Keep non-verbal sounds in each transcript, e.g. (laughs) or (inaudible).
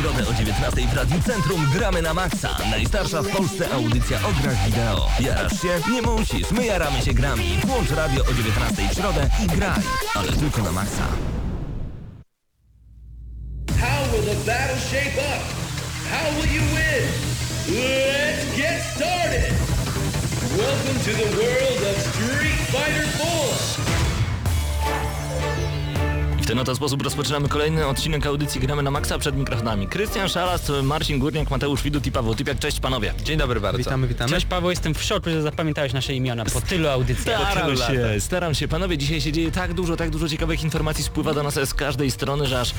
Środę o 19 w Radiu Centrum gramy na Maxa. Najstarsza w Polsce audycja o grach wideo. Jarasz się? Nie musisz. My jaramy się grami. Włącz radio o 19 w środę i graj. Ale tylko na Maxa. How will the battle shape up? How will you win? Let's get started! Welcome to the world of Street Fighter 4! Ten oto sposób rozpoczynamy kolejny odcinek audycji Gramy na Maxa przed mikrofonami. Krystian Szalas, Marcin Górniak, Mateusz Widut i Paweł Typiak. Cześć panowie. Dzień dobry bardzo. Witamy, witamy. Cześć Paweł, jestem w szoku, że zapamiętałeś nasze imiona po tylu audycjach. Staram tylu się, staram się. Panowie, dzisiaj się dzieje tak dużo, tak dużo ciekawych informacji spływa do nas z każdej strony, że aż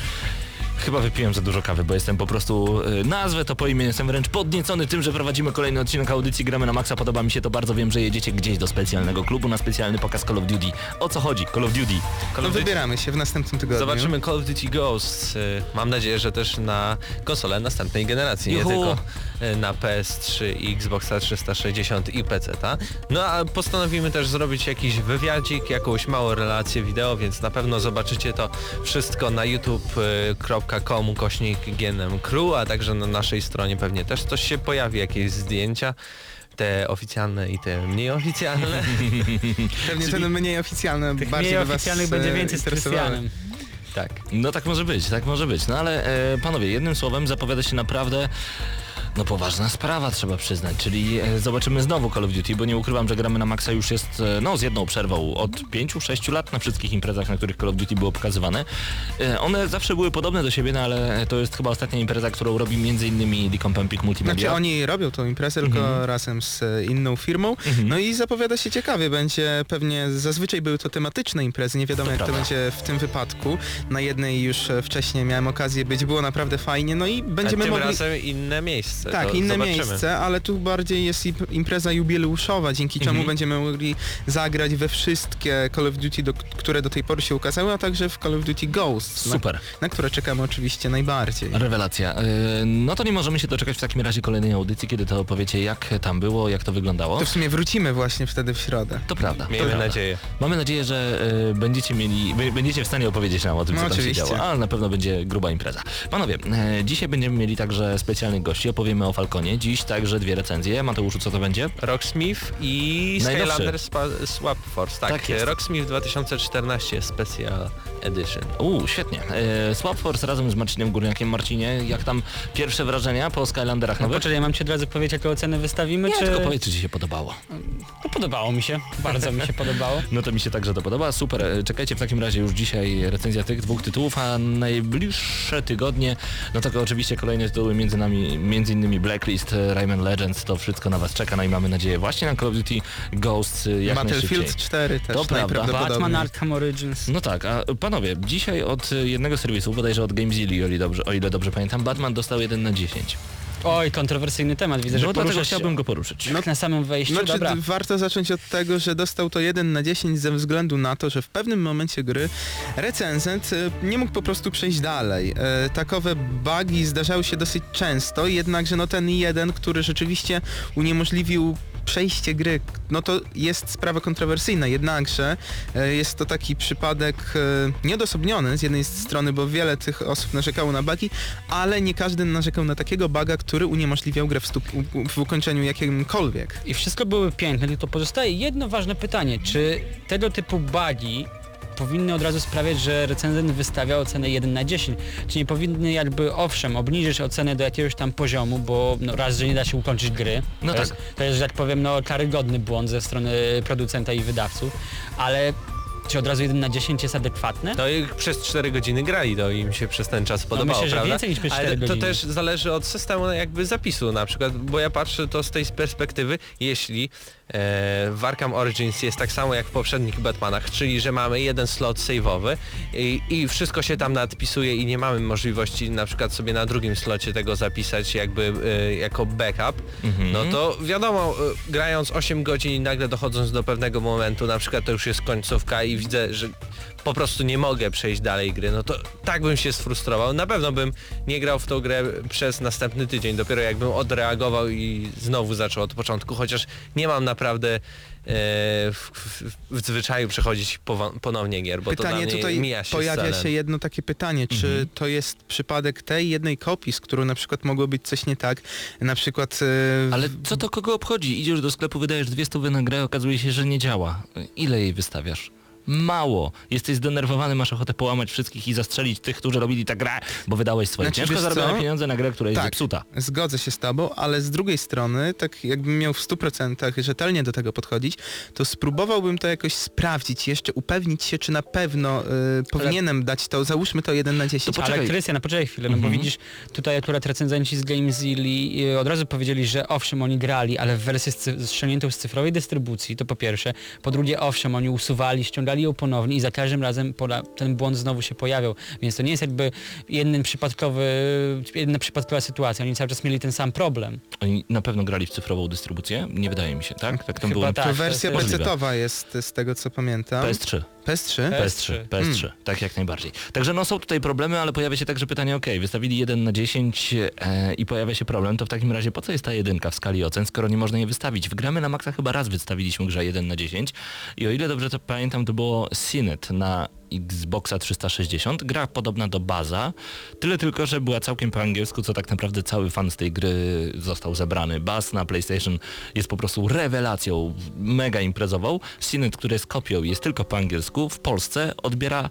chyba wypiłem za dużo kawy, bo jestem po prostu, y, nazwę to po imię, jestem wręcz podniecony tym, że prowadzimy kolejny odcinek audycji Gramy na Maxa. Podoba mi się to bardzo, wiem, że jedziecie gdzieś do specjalnego klubu na specjalny pokaz Call of Duty. O co chodzi? Call of Duty. Call No of Duty- wybieramy się w następnym tygodniu. Zobaczymy Call of Duty Ghosts. y, Mam nadzieję, że też na konsolę następnej generacji, Juhu. nie tylko y, na PS3, Xboxa 360 i PC. -ta. No a postanowimy też zrobić jakiś wywiadzik, jakąś małą relację wideo, więc na pewno zobaczycie to wszystko na youtube.com kośnik GNM Crew, a także na naszej stronie pewnie też coś się pojawi, jakieś zdjęcia. Te oficjalne i te mniej oficjalne. (laughs) Pewnie ten mniej oficjalny Tych bardziej mniej oficjalnych e, będzie więcej. Krystianem. tak. No tak może być, tak może być. No ale e, panowie, jednym słowem zapowiada się naprawdę no poważna sprawa trzeba przyznać, czyli e, zobaczymy znowu Call of Duty, bo nie ukrywam, że gramy na Maxa już jest e, no z jedną przerwą od 5-6 lat na wszystkich imprezach, na których Call of Duty było pokazywane. E, one zawsze były podobne do siebie, no ale to jest chyba ostatnia impreza, którą robi między innymi Deacon Empik Multimedia. Znaczy oni robią tą imprezę tylko Mhm. razem z e, inną firmą. No i zapowiada się ciekawie. Będzie pewnie, zazwyczaj były to tematyczne imprezy, nie wiadomo To jak prawda. to będzie w tym wypadku. Na jednej już e, wcześniej miałem okazję być, było naprawdę fajnie. No i A będziemy tym mogli... razem inne miejsce. Tak, to inne zobaczymy. miejsce, ale tu bardziej jest imp- impreza jubileuszowa, dzięki czemu Mhm. będziemy mogli zagrać we wszystkie Call of Duty, do, które do tej pory się ukazały, a także w Call of Duty Ghosts, na, Super. na które czekamy oczywiście najbardziej. Rewelacja. E, No to nie możemy się doczekać w takim razie kolejnej audycji, kiedy to opowiecie jak tam było, jak to wyglądało. To w sumie wrócimy właśnie wtedy w środę. To prawda. to Miejmy prawda. nadzieję. Mamy nadzieję, że e, będziecie mieli, będziecie w stanie opowiedzieć nam o tym, No co tam oczywiście. się działo, ale na pewno będzie gruba impreza. Panowie, e, dzisiaj będziemy mieli także specjalnych gości, opowiemy o Falconie, dziś także dwie recenzje. Mateuszu, co to będzie? Rocksmith i. Skylander Swap Force. Tak, Tak jest. Rocksmith 2014 Special Edition. Uuu, świetnie. E, Swapforce razem z Marcinem Górniakiem. Marcinie, jak tam pierwsze wrażenia po Skylanderach No poczekaj, mam ci od razu powiedzieć, jakie oceny wystawimy, Nie, czy... tylko powiedz, czy ci się podobało. No, podobało mi się, bardzo mi się (laughs) podobało. No to mi się także to podoba. Super. E, Czekajcie w takim razie już dzisiaj recenzja tych dwóch tytułów, a najbliższe tygodnie, no to oczywiście kolejne tytuły między nami, między innymi Blacklist, e, Rayman Legends, to wszystko na was czeka, no i mamy nadzieję właśnie na Call of Duty Ghosts e, jak Battlefield najszybciej. 4 też To prawda. Batman Arkham Origins. No tak, a panowie, dzisiaj od e, jednego serwisu, bodajże od Gamezilli, o ile dobrze, o ile dobrze pamiętam, Batman dostał 1 na 10. Oj, kontrowersyjny temat, widzę, No że dlatego poruszasz się chciałbym go poruszyć. tak na samym wejściu, Znaczy, dobra. warto zacząć od tego, że dostał to 1 na 10 ze względu na to, że w pewnym momencie gry recenzent e, nie mógł po prostu przejść dalej. E, Takowe bugi zdarzały się dosyć często, jednakże no ten jeden, który rzeczywiście uniemożliwił przejście gry, no to jest sprawa kontrowersyjna, jednakże e, jest to taki przypadek e, nieodosobniony z jednej strony, bo wiele tych osób narzekało na bugi, ale nie każdy narzekał na takiego buga, który uniemożliwiał grę w, stup, w ukończeniu jakimkolwiek. I wszystko były piękne, tylko pozostaje jedno ważne pytanie, czy tego typu bugi powinny od razu sprawiać, że recenzent wystawia ocenę 1 na 10. Czy nie powinny jakby owszem obniżyć ocenę do jakiegoś tam poziomu, bo no, raz, że nie da się ukończyć gry. No to tak. Jest, to jest, że tak powiem, no karygodny błąd ze strony producenta i wydawców, ale Czy od razu 1 na 10 jest adekwatne? No i przez 4 godziny grali, to im się przez ten czas podobało, myślę, że prawda? więcej niż przez Ale 4 to godziny. też zależy od systemu jakby zapisu na przykład, bo ja patrzę to z tej perspektywy, jeśli w Arkham Origins jest tak samo jak w poprzednich Batmanach, czyli że mamy jeden slot save'owy i, i wszystko się tam nadpisuje i nie mamy możliwości na przykład sobie na drugim slocie tego zapisać jakby e, jako backup, no to wiadomo, e, grając 8 godzin i nagle dochodząc do pewnego momentu, na przykład to już jest końcówka i widzę, że po prostu nie mogę przejść dalej gry, no to tak bym się sfrustrował. Na pewno bym nie grał w tą grę przez następny tydzień, dopiero jakbym odreagował i znowu zaczął od początku, chociaż nie mam naprawdę e, w, w, w zwyczaju przechodzić ponownie gier, bo to Pytanie dla mnie tutaj mija się pojawia się jedno takie pytanie, czy Mhm. to jest przypadek tej jednej kopii, z którą na przykład mogło być coś nie tak, na przykład... e, Ale co to kogo obchodzi? Idziesz do sklepu, wydajesz dwie stówy na grę, okazuje się, że nie działa. Ile jej wystawiasz? Mało. Jesteś zdenerwowany, masz ochotę połamać wszystkich i zastrzelić tych, którzy robili tę grę, bo wydałeś swoje Znaczy, ciężko zarobione pieniądze na grę, która jest Tak. zepsuta. Zgodzę się z tobą, ale z drugiej strony, tak jakbym miał w 100% rzetelnie do tego podchodzić, to spróbowałbym to jakoś sprawdzić, jeszcze upewnić się, czy na pewno y, powinienem dać to, załóżmy to 1 na 10. To poczekaj. Ale Krystian, poczekaj chwilę, no bo Mhm. widzisz, tutaj akurat recenzenci z GameZilli y, od razu powiedzieli, że owszem, oni grali, ale w wersji scy- ściągniętą z cyfrowej dystrybucji, to po pierwsze. Po drugie, owszem, oni usuwali, ściągali ją ponownie i za każdym razem pola, ten błąd znowu się pojawiał. Więc to nie jest jakby jeden przypadkowy, jedna przypadkowa sytuacja. Oni cały czas mieli ten sam problem. Oni na pewno grali w cyfrową dystrybucję? Nie wydaje mi się, tak? Tak to Chyba było. tak. to wersja. PC-towa jest z tego co pamiętam. PS3. PS3? PS3, PS3, tak jak najbardziej. Także no są tutaj problemy, ale pojawia się także pytanie, ok, wystawili 1 na 10 e, i pojawia się problem, to w takim razie po co jest ta jedynka w skali ocen, skoro nie można jej wystawić? W gramy na maksa chyba raz wystawiliśmy grze 1 na 10 i o ile dobrze to pamiętam, to było Cynet na Xboxa 360, gra podobna do Baza, tyle tylko, że była całkiem po angielsku, co tak naprawdę cały fan z tej gry został zebrany. Baz na PlayStation jest po prostu rewelacją, mega imprezową. Cynet, który jest kopią, jest tylko po angielsku, w Polsce odbiera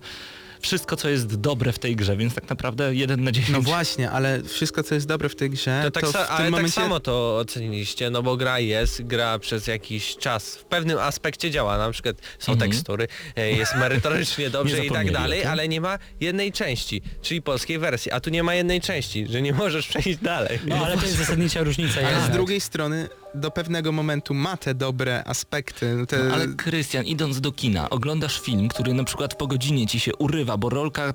wszystko, co jest dobre w tej grze, więc tak naprawdę 1 na 10. No właśnie, ale wszystko co jest dobre w tej grze, To to, tak, sa- w ale tak momencie... samo to oceniliście, no bo gra jest, gra przez jakiś czas w pewnym aspekcie działa, na przykład są Mhm. tekstury, e, jest merytorycznie (laughs) dobrze i tak dalej, ale nie ma jednej części, czyli polskiej wersji, a tu nie ma jednej części, że nie możesz przejść dalej. No ale to jest zasadnicza różnica. Ale z drugiej strony do pewnego momentu ma te dobre aspekty. Te... No, ale Krystian, idąc do kina, oglądasz film, który na przykład po godzinie ci się urywa, bo rolka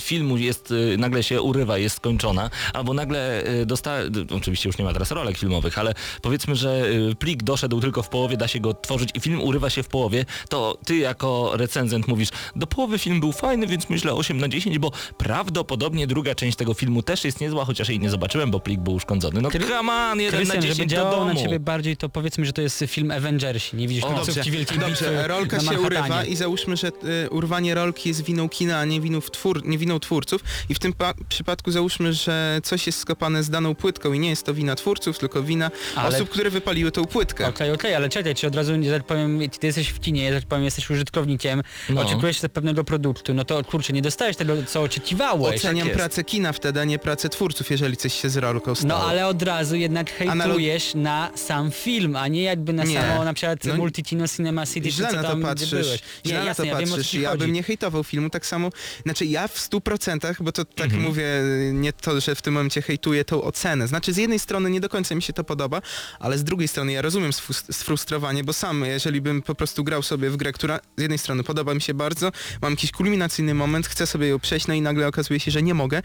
filmu jest, y, nagle się urywa, jest skończona, albo nagle y, dosta... y, oczywiście już nie ma teraz rolek filmowych, ale powiedzmy, że y, plik doszedł tylko w połowie, da się go tworzyć i film urywa się w połowie, to ty jako recenzent mówisz, do połowy film był fajny, więc myślę 8 na 10, bo prawdopodobnie druga część tego filmu też jest niezła, chociaż jej nie zobaczyłem, bo plik był uszkodzony. No Kry- come on, 1 na Krystian, 10 żeby do działało na domu. Ciebie bardziej, to powiedzmy, że to jest film Avengersi. Nie widzisz O, końcówki wielkiej dobrze, rolka się urywa i załóżmy, że y, urwanie rolki jest winą kina, a nie winą, twór, nie winą twórców i w tym pa- przypadku załóżmy, że coś jest skopane z daną płytką i nie jest to wina twórców, tylko wina Ale- osób, które wypaliły tą płytkę. Okej, okej, ale czekaj, czy od razu, że tak powiem, ty jesteś w kinie, że tak powiem, jesteś użytkownikiem, No. oczekujesz pewnego produktu, no to kurczę, nie dostajesz tego, co oczekiwałeś. Oceniam jest. pracę kina wtedy, a nie pracę twórców, jeżeli coś się z rolką stało. No ale od razu jednak hejtujesz na sam film, a nie jakby na Nie. samo na przykład No, Multitino Cinema City, czy Źle co na to tam patrzysz. byłeś. Źle na jasne, to ja wiem patrzysz. ci Ja bym nie hejtował filmu, tak samo. Znaczy ja w 100%, bo to tak Mhm. mówię, nie to, że w tym momencie hejtuję tą ocenę. Znaczy z jednej strony nie do końca mi się to podoba, ale z drugiej strony ja rozumiem sfrustrowanie, bo sam, jeżeli bym po prostu grał sobie w grę, która z jednej strony podoba mi się bardzo, mam jakiś kulminacyjny moment, chcę sobie ją przejść, no i nagle okazuje się, że nie mogę.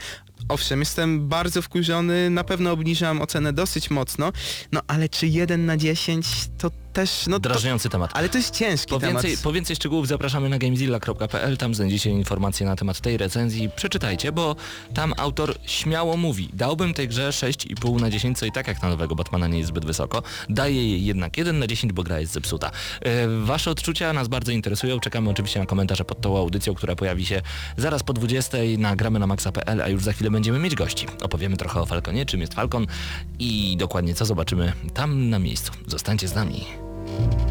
Owszem, jestem bardzo wkurzony, na pewno obniżam ocenę dosyć mocno, no ale czy 1 na 10 to też, no to, Drażniący temat. ale to jest ciężki Po temat. więcej, po więcej szczegółów zapraszamy na gamezilla.pl, tam znajdziecie informacje na temat tej recenzji. Przeczytajcie, bo tam autor śmiało mówi, dałbym tej grze 6,5 na 10, co i tak jak na nowego Batmana nie jest zbyt wysoko. Daję jej jednak 1 na 10, bo gra jest zepsuta. E, Wasze odczucia nas bardzo interesują, czekamy oczywiście na komentarze pod tą audycją, która pojawi się zaraz po 20 na gramy na maxa.pl, a już za chwilę będziemy mieć gości. Opowiemy trochę o Falconie, czym jest Falcon i dokładnie co zobaczymy tam na miejscu. Zostańcie z nami. thank you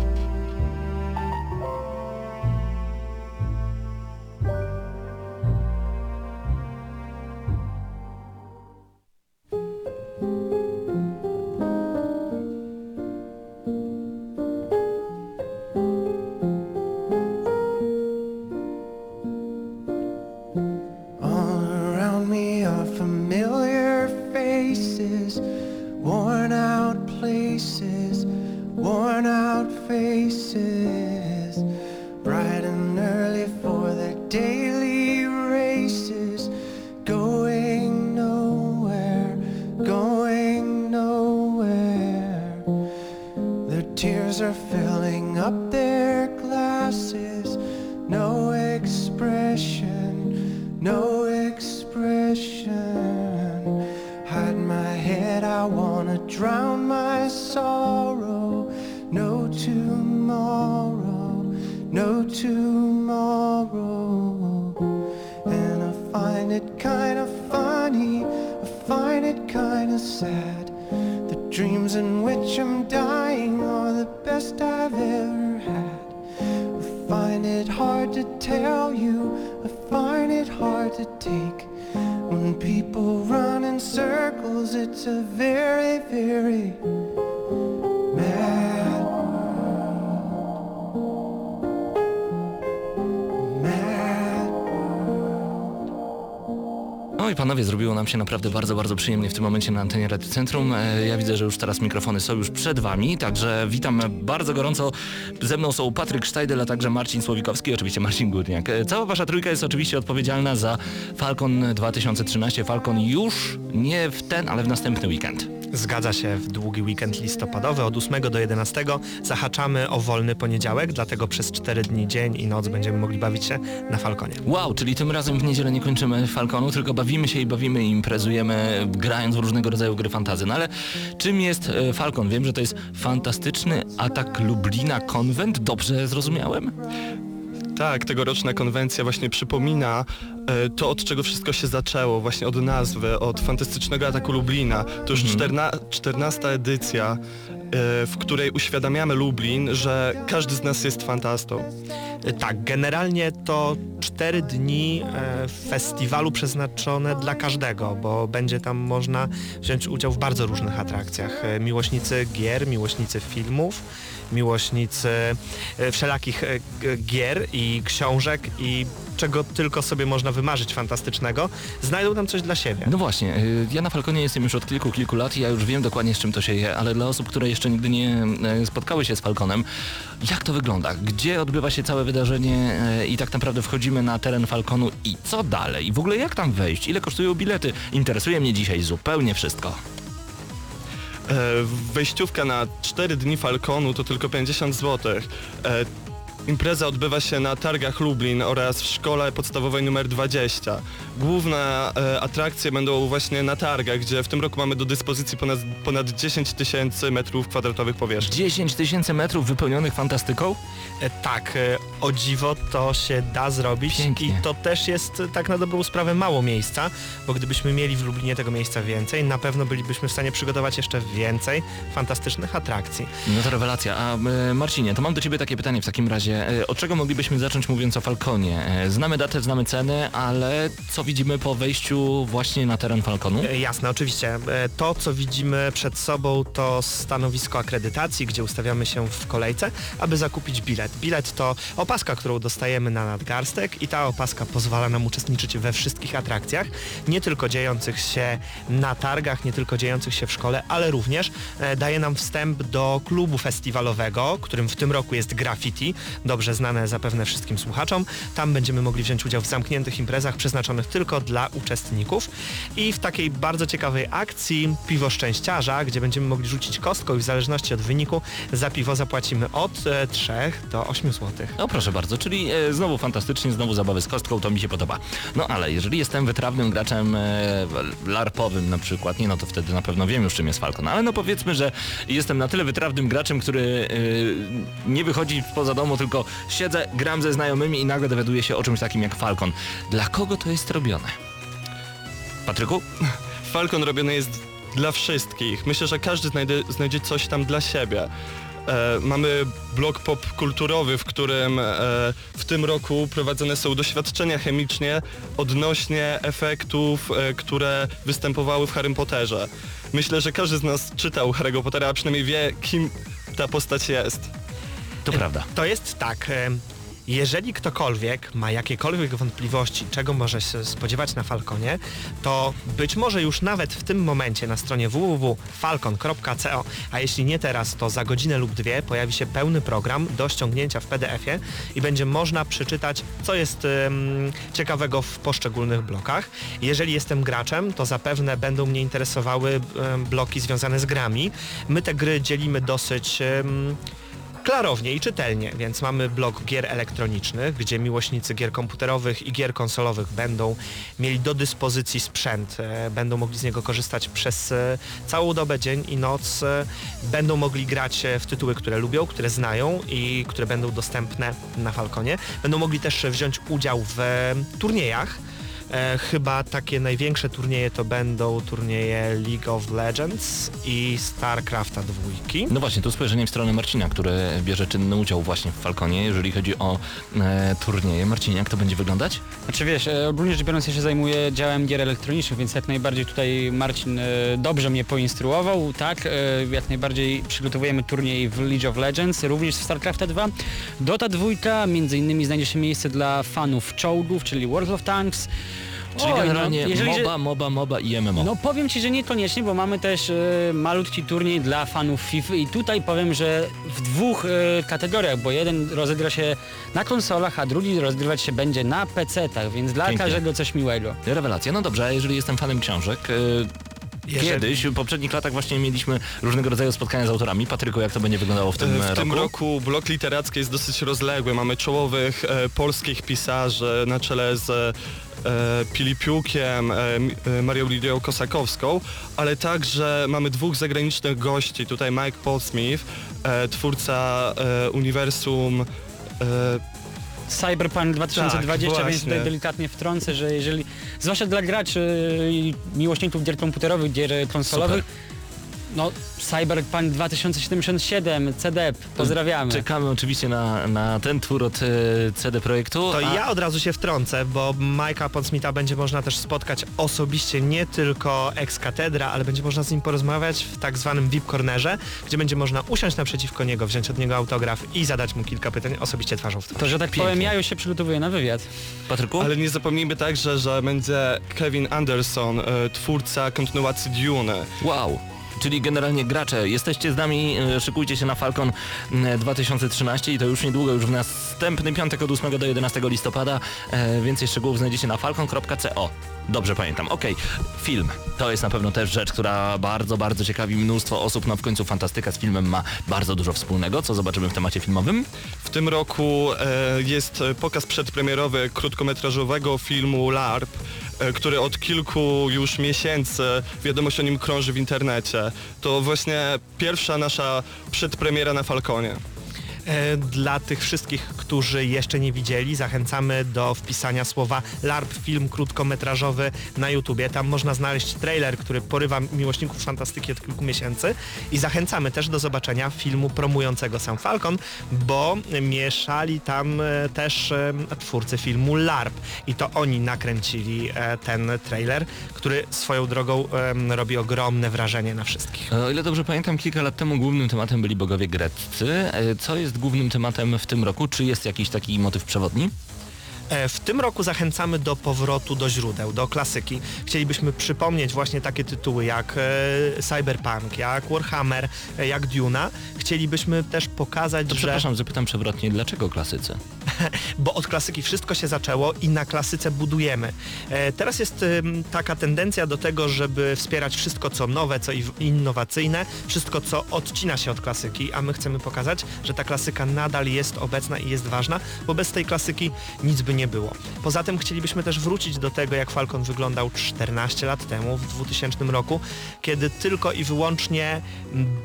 nam się naprawdę bardzo, bardzo przyjemnie w tym momencie na antenie Radio Centrum. E, Ja widzę, że już teraz mikrofony są już przed wami, także witam bardzo gorąco. Ze mną są Patryk Sztajdel, a także Marcin Słowikowski oczywiście Marcin Górniak. E, Cała wasza trójka jest oczywiście odpowiedzialna za Falcon 2013. Falcon już nie w ten, ale w następny weekend. Zgadza się, w długi weekend listopadowy od 8 do 11 zahaczamy o wolny poniedziałek, dlatego przez 4 dni dzień i noc będziemy mogli bawić się na Falconie. Wow, czyli tym razem w niedzielę nie kończymy Falconu, tylko bawimy się i bawimy i imprezujemy, grając w różnego rodzaju gry fantazy. No ale czym jest e, Falcon? Wiem, że to jest fantastyczny atak Lublina Konwent. Dobrze zrozumiałem? Tak, tegoroczna konwencja właśnie przypomina e, to, od czego wszystko się zaczęło, właśnie od nazwy, od fantastycznego ataku Lublina. To już czterna, 14 edycja, e, w której uświadamiamy Lublin, że każdy z nas jest fantastą. Y, Tak, generalnie to 4 dni e, festiwalu przeznaczone dla każdego, bo będzie tam można wziąć udział w bardzo różnych atrakcjach. E, Miłośnicy gier, miłośnicy filmów, miłośnicy e, wszelakich e, gier i książek i czego tylko sobie można wymarzyć fantastycznego, znajdą tam coś dla siebie. No właśnie, y, ja na Falconie jestem już od kilku, kilku lat i ja już wiem dokładnie z czym to się je, ale dla osób, które jeszcze nigdy nie e, spotkały się z Falconem, jak to wygląda? Gdzie odbywa się całe wydarzenie e, i tak naprawdę wchodzimy na teren Falconu i co dalej? W ogóle jak tam wejść? Ile kosztują bilety? Interesuje mnie dzisiaj zupełnie wszystko. E, Wejściówka na 4 dni Falconu to tylko 50 zł. Impreza odbywa się na targach Lublin oraz w szkole podstawowej numer 20. Główne e, atrakcje będą właśnie na targach, gdzie w tym roku mamy do dyspozycji ponad, ponad 10 tysięcy metrów kwadratowych powierzchni. 10 tysięcy metrów wypełnionych fantastyką? E, Tak, e, o dziwo to się da zrobić Pięknie. i to też jest e, tak na dobrą sprawę mało miejsca, bo gdybyśmy mieli w Lublinie tego miejsca więcej, na pewno bylibyśmy w stanie przygotować jeszcze więcej fantastycznych atrakcji. No to rewelacja. A e, Marcinie, to mam do Ciebie takie pytanie w takim razie. E, Od czego moglibyśmy zacząć mówiąc o Falconie? E, Znamy datę, znamy ceny, ale co widzimy po wejściu właśnie na teren Falconu? E, Jasne, oczywiście. To, co widzimy przed sobą, to stanowisko akredytacji, gdzie ustawiamy się w kolejce, aby zakupić bilet. Bilet to opaska, którą dostajemy na nadgarstek i ta opaska pozwala nam uczestniczyć we wszystkich atrakcjach, nie tylko dziejących się na targach, nie tylko dziejących się w szkole, ale również daje nam wstęp do klubu festiwalowego, którym w tym roku jest Graffiti, dobrze znane zapewne wszystkim słuchaczom. Tam będziemy mogli wziąć udział w zamkniętych imprezach przeznaczonych tylko dla uczestników i w takiej bardzo ciekawej akcji piwo szczęściarza, gdzie będziemy mogli rzucić kostką i w zależności od wyniku za piwo zapłacimy od e, 3 do 8 zł. No proszę bardzo, czyli e, znowu fantastycznie, znowu zabawy z kostką, to mi się podoba. No ale jeżeli jestem wytrawnym graczem e, larpowym na przykład, nie no to wtedy na pewno wiem już czym jest Falcon, ale no powiedzmy, że jestem na tyle wytrawnym graczem, który e, nie wychodzi poza domu, tylko siedzę, gram ze znajomymi i nagle dowiaduję się o czymś takim jak Falcon. Dla kogo to jest robione? Patryku? (laughs) Falcon robiony jest dla wszystkich. Myślę, że każdy znajdzie, znajdzie coś tam dla siebie. E, mamy blok pop kulturowy, w którym e, w tym roku prowadzone są doświadczenia chemicznie odnośnie efektów, e, które występowały w Harrym Potterze. Myślę, że każdy z nas czytał Harry'ego Pottera, a przynajmniej wie, kim ta postać jest. To prawda. To jest tak. e, Jeżeli ktokolwiek ma jakiekolwiek wątpliwości, czego może się spodziewać na Falconie, to być może już nawet w tym momencie na stronie www.falcon.co, a jeśli nie teraz, to za godzinę lub dwie pojawi się pełny program do ściągnięcia w PDF-ie i będzie można przeczytać, co jest ciekawego w poszczególnych blokach. Jeżeli jestem graczem, to zapewne będą mnie interesowały bloki związane z grami. My te gry dzielimy dosyć klarownie i czytelnie, więc mamy blok gier elektronicznych, gdzie miłośnicy gier komputerowych i gier konsolowych będą mieli do dyspozycji sprzęt, e, będą mogli z niego korzystać przez e, całą dobę, dzień i noc, e, będą mogli grać w tytuły, które lubią, które znają i które będą dostępne na Falconie. Będą mogli też wziąć udział w turniejach, E, chyba takie największe turnieje to będą turnieje League of Legends i StarCrafta dwójki. No właśnie, tu spojrzeniem w stronę Marcina, który bierze czynny udział właśnie w Falconie, jeżeli chodzi o e, turnieje. Marcinie, jak to będzie wyglądać? Znaczy wiesz, e, ogólnie rzecz biorąc ja się zajmuję działem gier elektronicznych, więc jak najbardziej tutaj Marcin e, dobrze mnie poinstruował, tak, e, jak najbardziej przygotowujemy turniej w League of Legends, również w StarCrafta 2. Dota 2, między innymi znajdzie się miejsce dla fanów czołgów, czyli World of Tanks. Czyli Oj, generalnie no, jeżeli, że- MOBA, MOBA, MOBA i MMO. No powiem Ci, że niekoniecznie, bo mamy też e, malutki turniej dla fanów FIFA i tutaj powiem, że w dwóch e, kategoriach, bo jeden rozegra się na konsolach, a drugi rozgrywać się będzie na PC-tach, więc dla Pięknie. każdego coś miłego. Rewelacja. No dobrze, a jeżeli jestem fanem książek, Jeżeli- Kiedyś, w poprzednich latach właśnie mieliśmy różnego rodzaju spotkania z autorami. Patryku, jak to będzie wyglądało w tym W roku? tym roku blok literacki jest dosyć rozległy. Mamy czołowych e, polskich pisarzy na czele z e, Pilipiukiem, e, e, Marią Lidią Kosakowską, ale także mamy dwóch zagranicznych gości. Tutaj Mike Paulsmith, e, twórca e, uniwersum e, Cyberpunk 2020, Tak, więc tutaj delikatnie wtrącę, że jeżeli, zwłaszcza dla graczy i miłośników gier komputerowych, gier konsolowych, no Cyberpunk 2077, CDEP, pozdrawiamy. Czekamy oczywiście na, na ten twór od e, CD Projektu. To a- ja od razu się wtrącę, bo Majka Pondsmitha będzie można też spotkać osobiście, nie tylko ex katedra, ale będzie można z nim porozmawiać w tak zwanym VIP cornerze, gdzie będzie można usiąść naprzeciwko niego, wziąć od niego autograf i zadać mu kilka pytań osobiście twarzą w twarz. To, że tak Pięknie. powiem, ja już się przygotowuję na wywiad. Patryku? Ale nie zapomnijmy także, że będzie Kevin Anderson, e, twórca kontynuacji Dune. Wow. Czyli generalnie gracze, jesteście z nami, e, szykujcie się na Falcon m, 2013 i to już niedługo, już w następny piątek od 8 do 11 listopada. E, więcej szczegółów znajdziecie na falcon.co. Dobrze pamiętam. Okej, film. To jest na pewno też rzecz, która bardzo, bardzo ciekawi mnóstwo osób. No w końcu fantastyka z filmem ma bardzo dużo wspólnego. Co zobaczymy w temacie filmowym? W tym roku e, jest pokaz przedpremierowy krótkometrażowego filmu LARP, e, który od kilku już miesięcy wiadomość o nim krąży w internecie. To właśnie pierwsza nasza przedpremiera na Falconie. E, Dla tych wszystkich, którzy jeszcze nie widzieli, zachęcamy do wpisania słowa LARP film krótkometrażowy na YouTubie. Tam można znaleźć trailer, który porywa miłośników fantastyki od kilku miesięcy i zachęcamy też do zobaczenia filmu promującego sam Falcon, bo mieszali tam e, też e, twórcy filmu LARP i to oni nakręcili ten trailer, który swoją drogą robi ogromne wrażenie na wszystkich. O ile dobrze pamiętam, kilka lat temu głównym tematem byli bogowie greccy. Co jest głównym tematem w tym roku? Czy jest jakiś taki motyw przewodni? E, W tym roku zachęcamy do powrotu do źródeł, do klasyki. Chcielibyśmy przypomnieć właśnie takie tytuły jak e, Cyberpunk, jak Warhammer, e, jak Duna. Chcielibyśmy też pokazać, To że... przepraszam, zapytam przewrotnie, dlaczego klasycy? (laughs) bo od klasyki wszystko się zaczęło i na klasyce budujemy. Teraz jest taka tendencja do tego, żeby wspierać wszystko co nowe, co innowacyjne, wszystko co odcina się od klasyki, a my chcemy pokazać, że ta klasyka nadal jest obecna i jest ważna, bo bez tej klasyki nic by nie było. Poza tym chcielibyśmy też wrócić do tego, jak Falcon wyglądał 14 lat temu, w 2000 roku, kiedy tylko i wyłącznie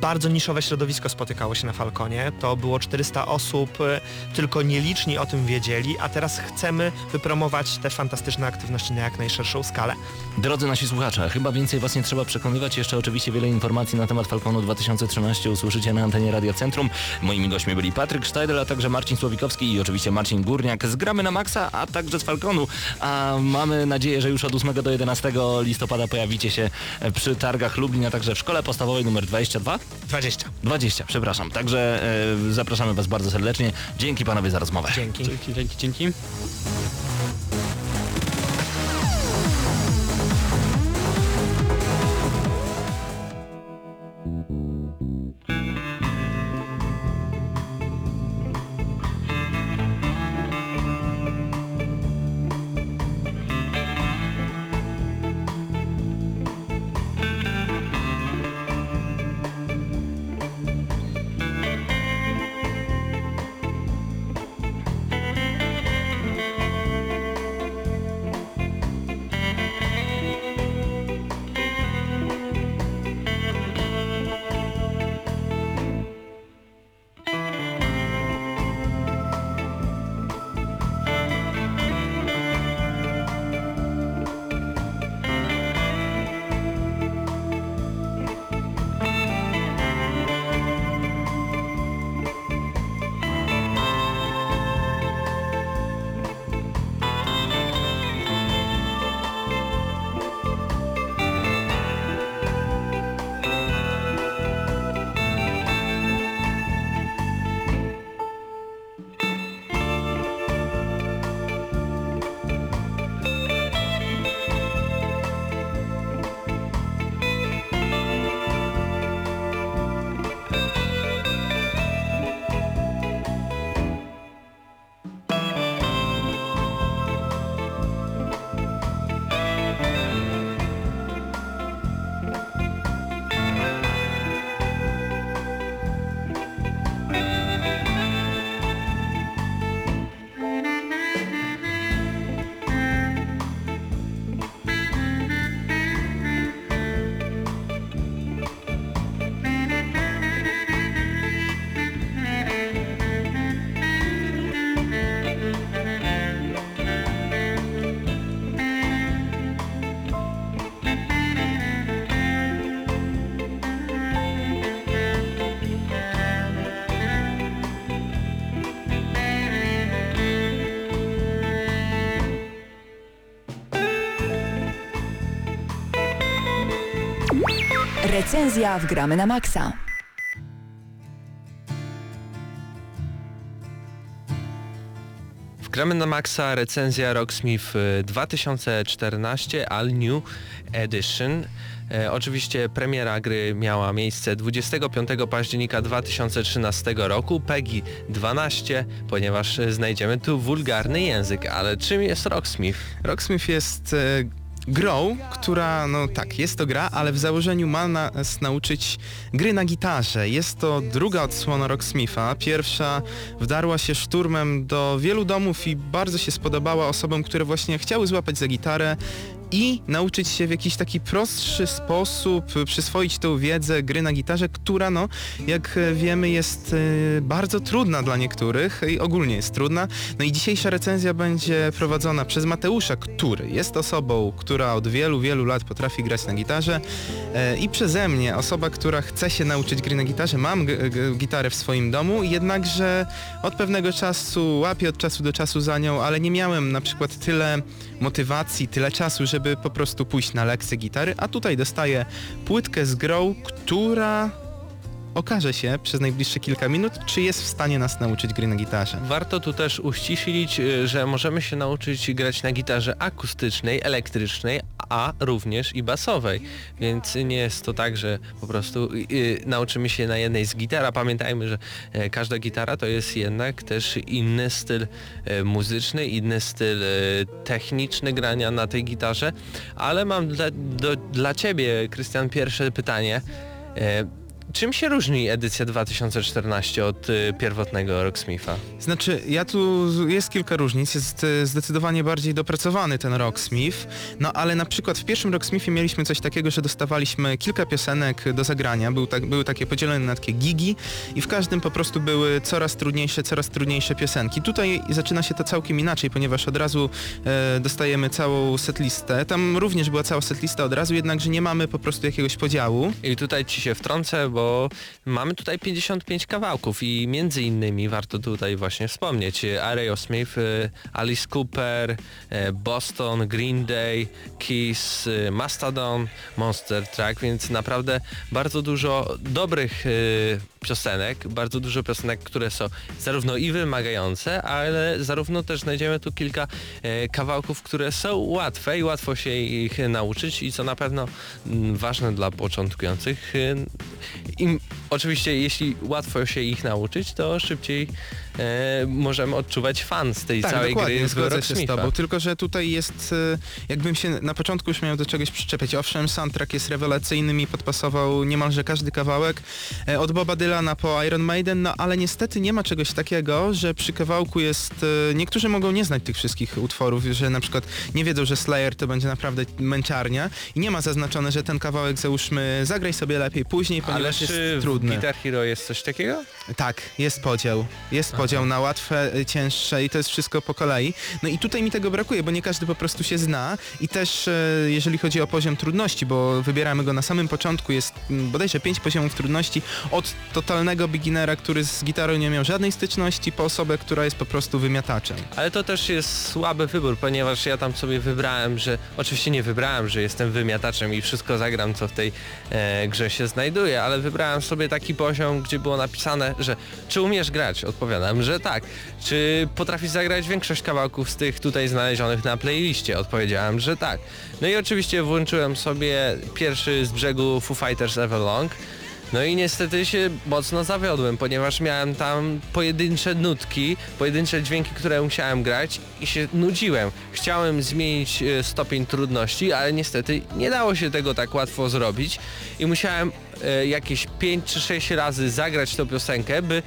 bardzo niszowe środowisko spotykało się na Falconie. To było 400 osób, e, tylko nieliczni o tym wiedzieli, a teraz chcemy wypromować te fantastyczne aktywności na jak najszerszą skalę. Drodzy nasi słuchacze, chyba więcej Was nie trzeba przekonywać. Jeszcze oczywiście wiele informacji na temat Falconu 2013 usłyszycie na antenie Radia Centrum. Moimi gośćmi byli Patryk Sztajdel, a także Marcin Słowikowski i oczywiście Marcin Górniak z Gramy na Maxa. A także z Falconu. A mamy nadzieję, że już od 8 do 11 listopada pojawicie się przy targach Lublin, a także w szkole podstawowej numer 22? 20. 20, przepraszam. Także e, zapraszamy Was bardzo serdecznie. Dzięki panowie za rozmowę. Dzięki. Dzięki, dzięki, dzięki. Recenzja w Gramy na Maxa. Wgramy na Maxa recenzja Rocksmith y, 2014 All New Edition. E, oczywiście premiera gry miała miejsce 25 października 2013 roku, PEGI 12, ponieważ znajdziemy tu wulgarny język, ale czym jest Rocksmith? Rocksmith jest e, grą, która, no tak, jest to gra, ale w założeniu ma nas nauczyć gry na gitarze. Jest to druga odsłona Rocksmitha. Pierwsza wdarła się szturmem do wielu domów i bardzo się spodobała osobom, które właśnie chciały złapać za gitarę i nauczyć się w jakiś taki prostszy sposób przyswoić tą wiedzę gry na gitarze, która no, jak wiemy jest e, bardzo trudna dla niektórych i ogólnie jest trudna. No i dzisiejsza recenzja będzie prowadzona przez Mateusza, który jest osobą, która od wielu, wielu lat potrafi grać na gitarze e, i przeze mnie, osoba, która chce się nauczyć gry na gitarze. Mam gitarę w swoim domu, jednakże od pewnego czasu łapię od czasu do czasu za nią, ale nie miałem na przykład tyle motywacji, tyle czasu, żeby po prostu pójść na lekcję gitary, a tutaj dostaję płytkę z grą, która okaże się przez najbliższe kilka minut, czy jest w stanie nas nauczyć gry na gitarze. Warto tu też uściślić, y, że możemy się nauczyć grać na gitarze akustycznej, elektrycznej, a również i basowej. Więc nie jest to tak, że po prostu y, y, nauczymy się na jednej z gitar, a pamiętajmy, że e, każda gitara to jest jednak też inny styl e, muzyczny, inny styl e, techniczny grania na tej gitarze. Ale mam dla, do, dla Ciebie, Krystian, pierwsze pytanie. Czym się różni edycja 2014 od y, pierwotnego Rocksmitha? Znaczy, ja tu jest kilka różnic, jest e, zdecydowanie bardziej dopracowany ten Rocksmith, no ale na przykład w pierwszym Rocksmithie mieliśmy coś takiego, że dostawaliśmy kilka piosenek do zagrania, Był tak, były takie podzielone na takie gigi i w każdym po prostu były coraz trudniejsze, coraz trudniejsze piosenki. Tutaj zaczyna się to całkiem inaczej, ponieważ od razu e, dostajemy całą setlistę, tam również była cała setlista od razu, jednakże nie mamy po prostu jakiegoś podziału. I tutaj ci się wtrącę, bo bo mamy tutaj 55 kawałków i między innymi warto tutaj właśnie wspomnieć e, Aerosmith, e, Alice Cooper, e, Boston, Green Day, Kiss, Mastodon, Monster Truck, więc naprawdę bardzo dużo dobrych piosenek, bardzo dużo piosenek, które są zarówno i wymagające, ale zarówno też znajdziemy tu kilka kawałków, które są łatwe i łatwo się ich nauczyć i co na pewno mm, ważne dla początkujących. E, Im, oczywiście jeśli łatwo się ich nauczyć, to szybciej e, możemy odczuwać fan z tej Tak, całej gry zgodzę się z tobą, tylko że tutaj jest, e, jakbym się na początku już miał do czegoś przyczepić, owszem, soundtrack jest rewelacyjny, mi podpasował niemalże każdy kawałek, e, od Boba Dylana po Iron Maiden, no ale niestety nie ma czegoś takiego, że przy kawałku jest, e, niektórzy mogą nie znać tych wszystkich utworów, że na przykład nie wiedzą, że Slayer to będzie naprawdę męczarnia i nie ma zaznaczone, że ten kawałek załóżmy zagraj sobie lepiej później, Ale ponieważ czy jest w trudny. Guitar Hero jest coś takiego? Tak, jest podział. Jest podział na łatwe, y, cięższe i to jest wszystko po kolei. No i tutaj mi tego brakuje, bo nie każdy po prostu się zna i też e, jeżeli chodzi o poziom trudności, bo wybieramy go na samym początku, jest mm, bodajże 5 poziomów trudności od totalnego beginnera, który z gitarą nie miał żadnej styczności, po osobę, która jest po prostu wymiataczem. Ale to też jest słaby wybór, ponieważ ja tam sobie wybrałem, że oczywiście nie wybrałem, że jestem wymiataczem i wszystko zagram, co w tej e, grze się znajduje, ale wybrałem sobie taki poziom, gdzie było napisane, że czy umiesz grać? Odpowiadam, że tak. Czy potrafisz zagrać większość kawałków z tych tutaj znalezionych na playliście? Odpowiedziałem, że tak. No i oczywiście włączyłem sobie pierwszy z brzegu Foo Fighters Everlong. No i niestety się mocno zawiodłem, ponieważ miałem tam pojedyncze nutki, pojedyncze dźwięki, które musiałem grać i się nudziłem. Chciałem zmienić e, stopień trudności, ale niestety nie dało się tego tak łatwo zrobić i musiałem e, jakieś 5 czy 6 razy zagrać tą piosenkę, by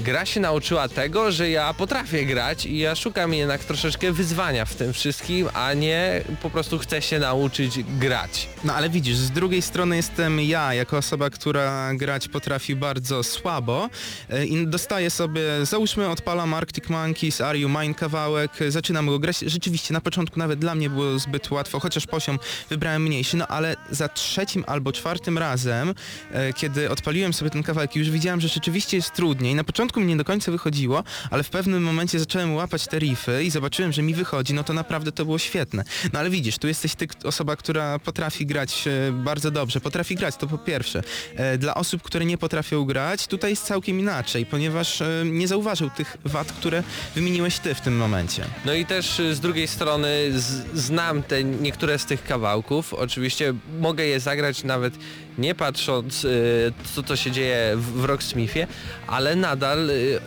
gra się nauczyła tego, że ja potrafię grać i ja szukam jednak troszeczkę wyzwania w tym wszystkim, a nie po prostu chcę się nauczyć grać. No ale widzisz, z drugiej strony jestem ja, jako osoba, która grać potrafi bardzo słabo e, i dostaję sobie, załóżmy odpalam Arctic Monkeys, Are You Mine kawałek, zaczynam go grać. Rzeczywiście na początku nawet dla mnie było zbyt łatwo, chociaż poziom wybrałem mniejszy, no ale za trzecim albo czwartym razem, e, kiedy odpaliłem sobie ten kawałek już widziałem, że rzeczywiście jest trudniej. Na początku mi nie do końca wychodziło, ale w pewnym momencie zacząłem łapać te riffy i zobaczyłem, że mi wychodzi, no to naprawdę to było świetne. No ale widzisz, tu jesteś ty, osoba, która potrafi grać e, bardzo dobrze, potrafi grać, to po pierwsze. E, Dla osób, które nie potrafią grać, tutaj jest całkiem inaczej, ponieważ e, nie zauważył tych wad, które wymieniłeś ty w tym momencie. No i też z drugiej strony znam te niektóre z tych kawałków. Oczywiście mogę je zagrać nawet nie patrząc y, co to się dzieje w, Rocksmithie, ale nadal y,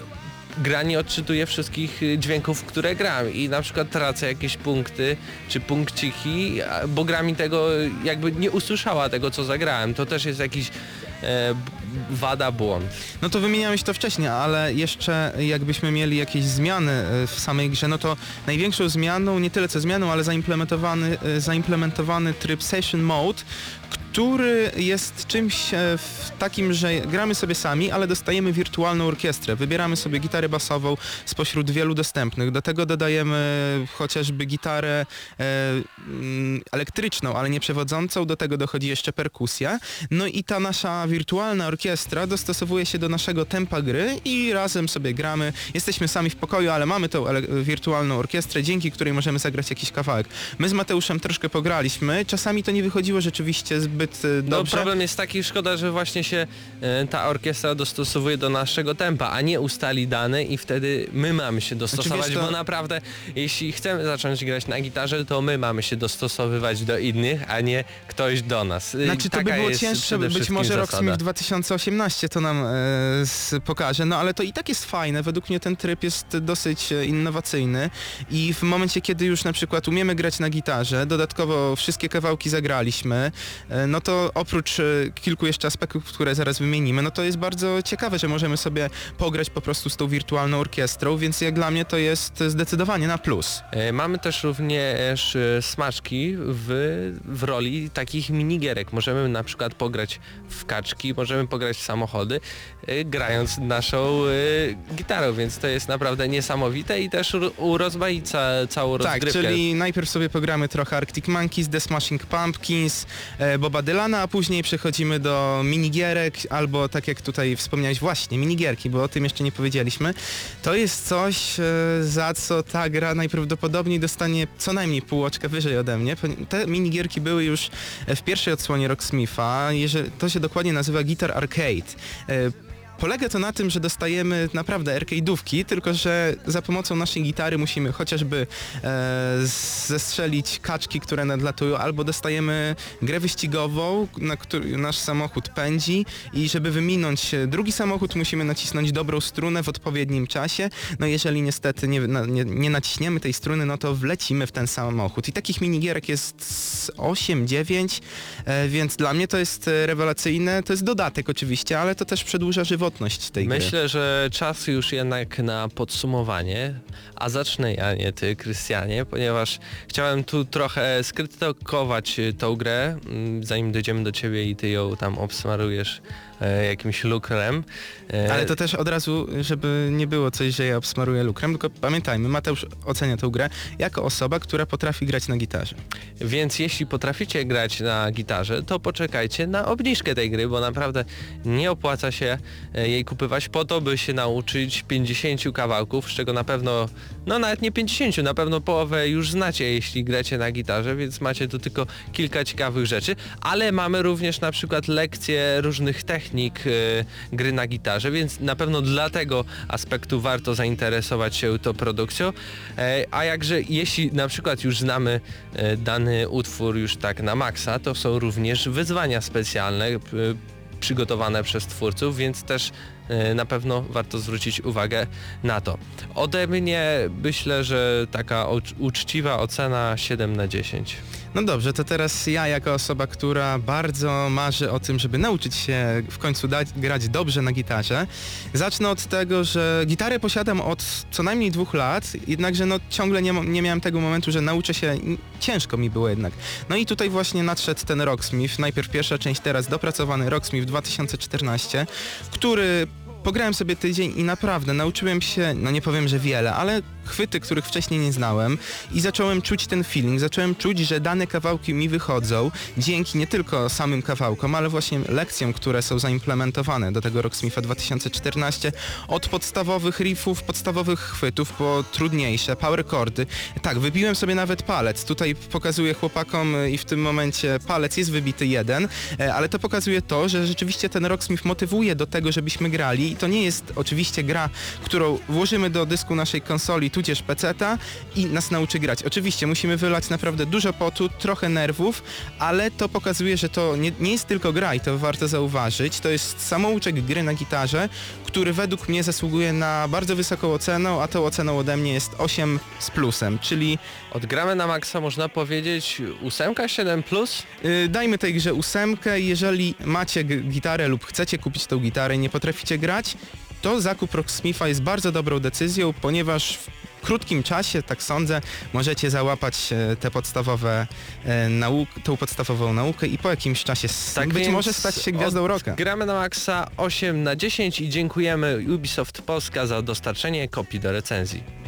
gra nie odczytuje wszystkich y, dźwięków, które gram i na przykład tracę jakieś punkty czy punkciki, bo gra mi tego jakby nie usłyszała tego co zagrałem. To też jest jakiś e, wada, błąd. No to wymieniałeś to wcześniej, ale jeszcze jakbyśmy mieli jakieś zmiany e, w samej grze, no to największą zmianą, nie tyle co zmianą, ale zaimplementowany, e, zaimplementowany tryb Session Mode, który jest czymś e, w takim, że gramy sobie sami, ale dostajemy wirtualną orkiestrę. Wybieramy sobie gitarę basową spośród wielu dostępnych. Do tego dodajemy chociażby gitarę e, mm, elektryczną, ale nie przewodzącą. Do tego dochodzi jeszcze perkusja. No i ta nasza wirtualna orkiestra dostosowuje się do naszego tempa gry i razem sobie gramy. Jesteśmy sami w pokoju, ale mamy tą wirtualną orkiestrę, dzięki której możemy zagrać jakiś kawałek. My z Mateuszem troszkę pograliśmy. Czasami to nie wychodziło rzeczywiście zbyt e, No dobrze. problem jest taki, szkoda, że właśnie się e, ta orkiestra dostosowuje do naszego tempa, a nie ustali dane i wtedy my mamy się dostosować, Znaczy, wiesz, to- bo naprawdę jeśli chcemy zacząć grać na gitarze, to my mamy się dostosowywać do innych, a nie ktoś do nas. Y, Znaczy to by Taka było cięższe, być może. Rocksmith 2018 to nam e, pokaże, no ale to i tak jest fajne, według mnie ten tryb jest dosyć innowacyjny i w momencie, kiedy już na przykład umiemy grać na gitarze, dodatkowo wszystkie kawałki zagraliśmy, e, no to oprócz e, kilku jeszcze aspektów, które zaraz wymienimy, no to jest bardzo ciekawe, że możemy sobie pograć po prostu z tą wirtualną orkiestrą, więc jak dla mnie to jest zdecydowanie na plus. E, Mamy też również e, smaczki w, w roli takich minigierek. Możemy na przykład pograć w kaczki, możemy pograć w samochody, grając naszą gitarą, więc to jest naprawdę niesamowite i też ur- urozmaica całą Tak, rozgrywkę. czyli najpierw sobie pogramy trochę Arctic Monkeys, The Smashing Pumpkins, Boba Dylana, a później przechodzimy do minigierek, albo tak jak tutaj wspomniałeś właśnie, minigierki, bo o tym jeszcze nie powiedzieliśmy. To jest coś, e, za co ta gra najprawdopodobniej dostanie co najmniej pół oczka wyżej ode mnie. Te minigierki były już w pierwszej odsłonie Rocksmitha, to się dokładnie nazywa Guitar Arcade. Polega to na tym, że dostajemy naprawdę arcade'ówki, tylko że za pomocą naszej gitary musimy chociażby e, zestrzelić kaczki, które nadlatują, albo dostajemy grę wyścigową, na której nasz samochód pędzi i żeby wyminąć drugi samochód musimy nacisnąć dobrą strunę w odpowiednim czasie. No jeżeli niestety nie, na, nie, nie naciśniemy tej struny, no to wlecimy w ten samochód. I takich minigierek jest z 8-9, e, więc dla mnie to jest e, rewelacyjne. To jest dodatek oczywiście, ale to też przedłuża żywotność tej gry. Myślę, że czas już jednak na podsumowanie, a zacznę ja, nie ty, Krystianie, ponieważ chciałem tu trochę skrytykować y, tą grę, mm, zanim dojdziemy do ciebie i ty ją tam obsmarujesz jakimś lukrem. E, Ale to też od razu, żeby nie było coś, że ja obsmaruję lukrem, tylko pamiętajmy, Mateusz ocenia tę grę jako osoba, która potrafi grać na gitarze. Więc jeśli potraficie grać na gitarze, to poczekajcie na obniżkę tej gry, bo naprawdę nie opłaca się e, jej kupywać po to, by się nauczyć 50 kawałków, z czego na pewno, no nawet nie 50, na pewno połowę już znacie, jeśli gracie na gitarze, więc macie tu tylko kilka ciekawych rzeczy, ale mamy również na przykład lekcje różnych technik e, gry na gitarze, więc na pewno dla tego aspektu warto zainteresować się tą produkcją, E, a jakże jeśli na przykład już znamy e, dany utwór już tak na maksa, to są również wyzwania specjalne przygotowane przez twórców, więc też e, na pewno warto zwrócić uwagę na to. Ode mnie myślę, że taka ucz- uczciwa ocena 7 na 10. No dobrze, to teraz ja jako osoba, która bardzo marzy o tym, żeby nauczyć się w końcu dać, grać dobrze na gitarze, zacznę od tego, że gitarę posiadam od co najmniej dwóch lat, jednakże no ciągle nie, nie miałem tego momentu, że nauczę się, ciężko mi było jednak. No i tutaj właśnie nadszedł ten Rocksmith, najpierw pierwsza część, teraz dopracowany Rocksmith 2014, który Pograłem sobie tydzień i naprawdę nauczyłem się, no nie powiem, że wiele, ale chwyty, których wcześniej nie znałem i zacząłem czuć ten feeling, zacząłem czuć, że dane kawałki mi wychodzą dzięki nie tylko samym kawałkom, ale właśnie lekcjom, które są zaimplementowane do tego Rocksmitha 2014, od podstawowych riffów, podstawowych chwytów po trudniejsze, power chordy. Tak, wybiłem sobie nawet palec. Tutaj pokazuję chłopakom i w tym momencie palec jest wybity jeden, e, ale to pokazuje to, że rzeczywiście ten Rocksmith motywuje do tego, żebyśmy grali i to nie jest oczywiście gra, którą włożymy do dysku naszej konsoli, tudzież peceta i nas nauczy grać. Oczywiście musimy wylać naprawdę dużo potu, trochę nerwów, ale to pokazuje, że to nie, nie jest tylko gra i to warto zauważyć. To jest samouczek gry na gitarze, który według mnie zasługuje na bardzo wysoką ocenę, a tą oceną ode mnie jest 8 z plusem, czyli Odgramy na maksa można powiedzieć 8, 7 plus? Yy, dajmy tej grze ósemkę. Jeżeli macie gitarę lub chcecie kupić tą gitarę i nie potraficie grać, to zakup Rocksmitha jest bardzo dobrą decyzją, ponieważ w krótkim czasie, tak sądzę, możecie załapać e, te podstawowe e, nauk, tą podstawową naukę i po jakimś czasie Tak być może stać się gwiazdą rocka. Gramy na maksa 8 na 10 i dziękujemy Ubisoft Polska za dostarczenie kopii do recenzji.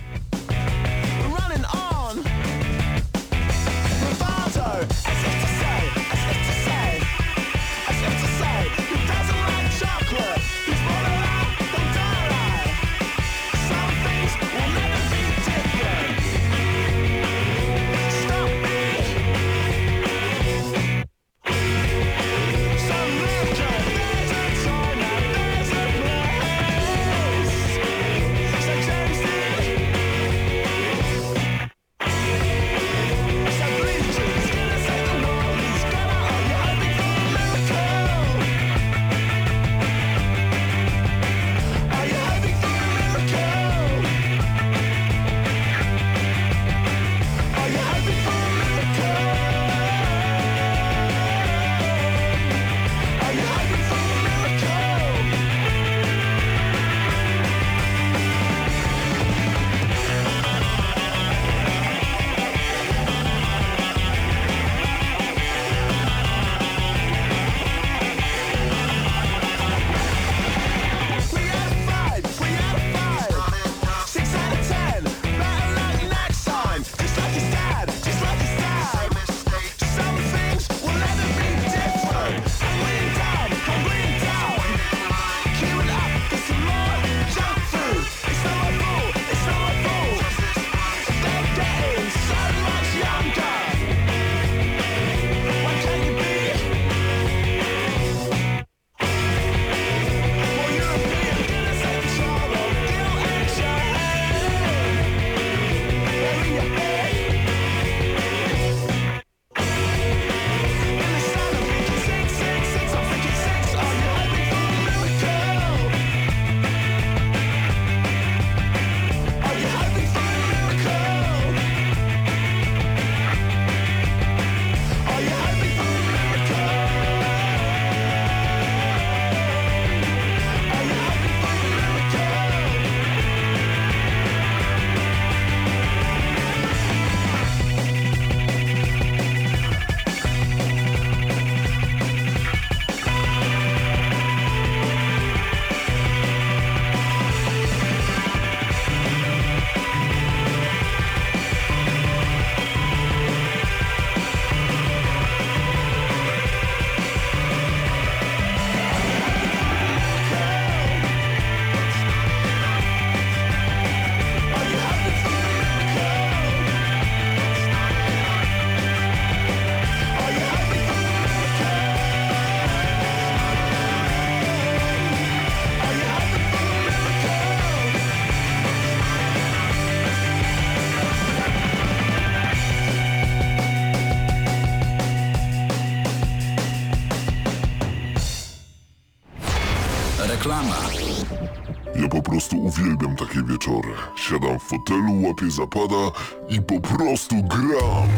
Zapada i po prostu gram.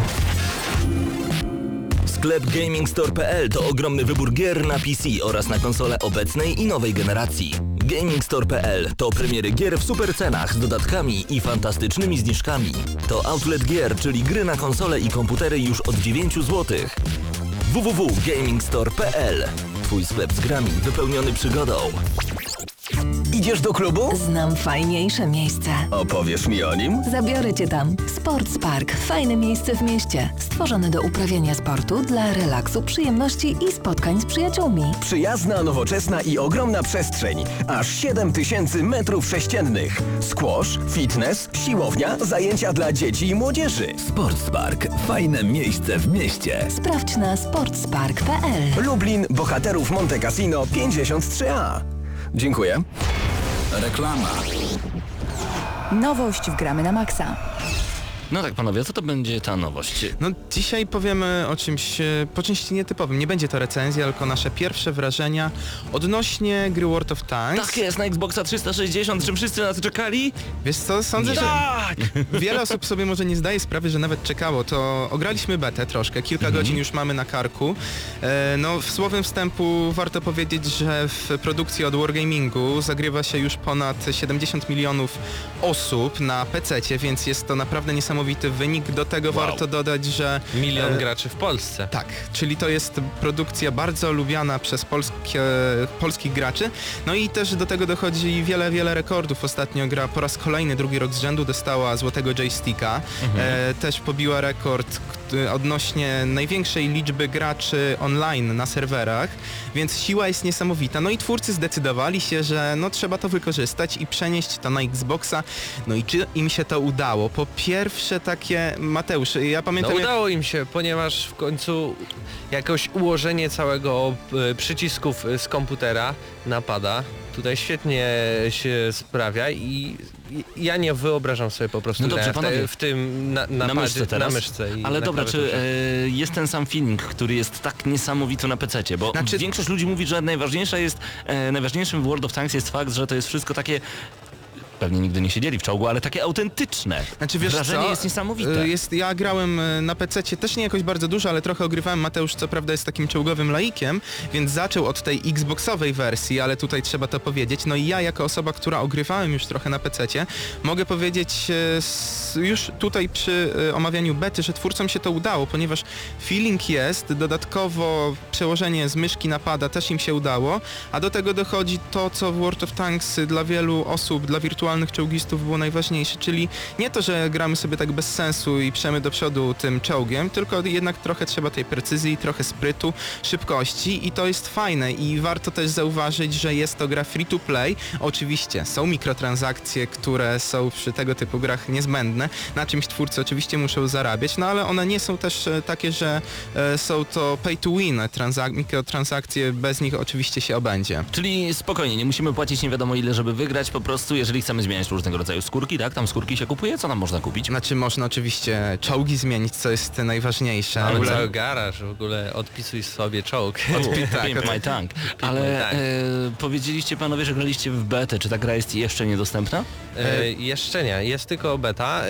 Sklep GamingStore.pl to ogromny wybór gier na PC oraz na konsole obecnej i nowej generacji. GamingStore.pl to premiery gier w super cenach z dodatkami i fantastycznymi zniżkami. To outlet gier, czyli gry na konsole i komputery już od 9 zł. www.gamingstore.pl Twój sklep z grami wypełniony przygodą. Idziesz do klubu? Znam fajniejsze miejsce. Opowiesz mi o nim? Zabiorę cię tam. Sports Park. Fajne miejsce w mieście. Stworzone do uprawiania sportu dla relaksu, przyjemności i spotkań z przyjaciółmi. Przyjazna, nowoczesna i ogromna przestrzeń. Aż 7000 metrów sześciennych. Squash, fitness, siłownia, zajęcia dla dzieci i młodzieży. Sportspark. Fajne miejsce w mieście. Sprawdź na sportspark.pl. Lublin, Bohaterów Monte Cassino 53A. Dziękuję. Reklama. Nowość w Gramy na Maxa. No tak panowie, co to będzie ta nowość? No dzisiaj powiemy o czymś e, po części nietypowym. Nie będzie to recenzja, tylko nasze pierwsze wrażenia odnośnie gry World of Tanks. Tak jest, na Xboxa 360, czy wszyscy na to czekali? Wiesz co, sądzę, Tak! że (laughs) wiele osób sobie może nie zdaje sprawy, że nawet czekało. To ograliśmy betę troszkę, kilka Mhm. godzin już mamy na karku. E, no w słowem wstępu warto powiedzieć, że w produkcji od Wargamingu zagrywa się już ponad 70 milionów osób na PC, więc jest to naprawdę niesamowity wynik. Do tego Wow. warto dodać, że Milion e, graczy w Polsce. tak, czyli to jest produkcja bardzo lubiana przez polskie, polskich graczy. No i też do tego dochodzi wiele, wiele rekordów. Ostatnio gra po raz kolejny, drugi rok z rzędu dostała złotego joysticka. E, też pobiła rekord odnośnie największej liczby graczy online na serwerach, więc siła jest niesamowita. No i twórcy zdecydowali się, że no trzeba to wykorzystać i przenieść to na Xboxa. No i czy im się to udało? Po pierwsze takie, Mateusz, ja No pamiętam jak... udało im się, ponieważ w końcu jakoś ułożenie całego e, przycisków e, z komputera napada. Tutaj świetnie się sprawia i ja nie wyobrażam sobie po prostu No dobrze, w, te- panowie. w tym na, na, Na myszce teraz? na myszce Ale dobra, czy e, jest ten sam feeling, który jest tak niesamowity na PC? Bo Znaczy- większość ludzi mówi, że najważniejsza jest, e, najważniejszym w World of Tanks jest fakt, że to jest wszystko takie pewnie nigdy nie siedzieli w czołgu, ale takie autentyczne. Znaczy wiesz Wrażenie co? jest niesamowite. Y, Jest, ja grałem y, na PC też nie jakoś bardzo dużo, ale trochę ogrywałem. Mateusz co prawda jest takim czołgowym laikiem, więc zaczął od tej Xboxowej wersji, ale tutaj trzeba to powiedzieć. No i ja jako osoba, która ogrywałem już trochę na PC, mogę powiedzieć y, już tutaj przy omawianiu bety, że twórcom się to udało, ponieważ feeling jest, dodatkowo przełożenie z myszki na pada też im się udało, a do tego dochodzi to, co w World of Tanks dla wielu osób, dla wirtualnych czołgistów było najważniejsze, czyli nie to, że gramy sobie tak bez sensu i przemy do przodu tym czołgiem, tylko jednak trochę trzeba tej precyzji, trochę sprytu, szybkości i to jest fajne i warto też zauważyć, że jest to gra free to play. Oczywiście są mikrotransakcje, które są przy tego typu grach niezbędne, na czymś twórcy oczywiście muszą zarabiać, no ale one nie są też e, takie, że e, są to pay to win transak- mikrotransakcje, bez nich oczywiście się obędzie. Czyli spokojnie, nie musimy płacić nie wiadomo ile, żeby wygrać, po prostu jeżeli chcemy zmieniać różnego rodzaju skórki, tak? Tam skórki się kupuje, co tam można kupić? Znaczy można oczywiście czołgi zmienić, co jest najważniejsze. W ale ogóle za- garaż, w ogóle odpisuj sobie czołg. (laughs) tak, Pimp od- my tank. Ale e, powiedzieliście panowie, że graliście w betę. Czy ta gra jest jeszcze niedostępna? E, jeszcze nie, jest tylko beta. E,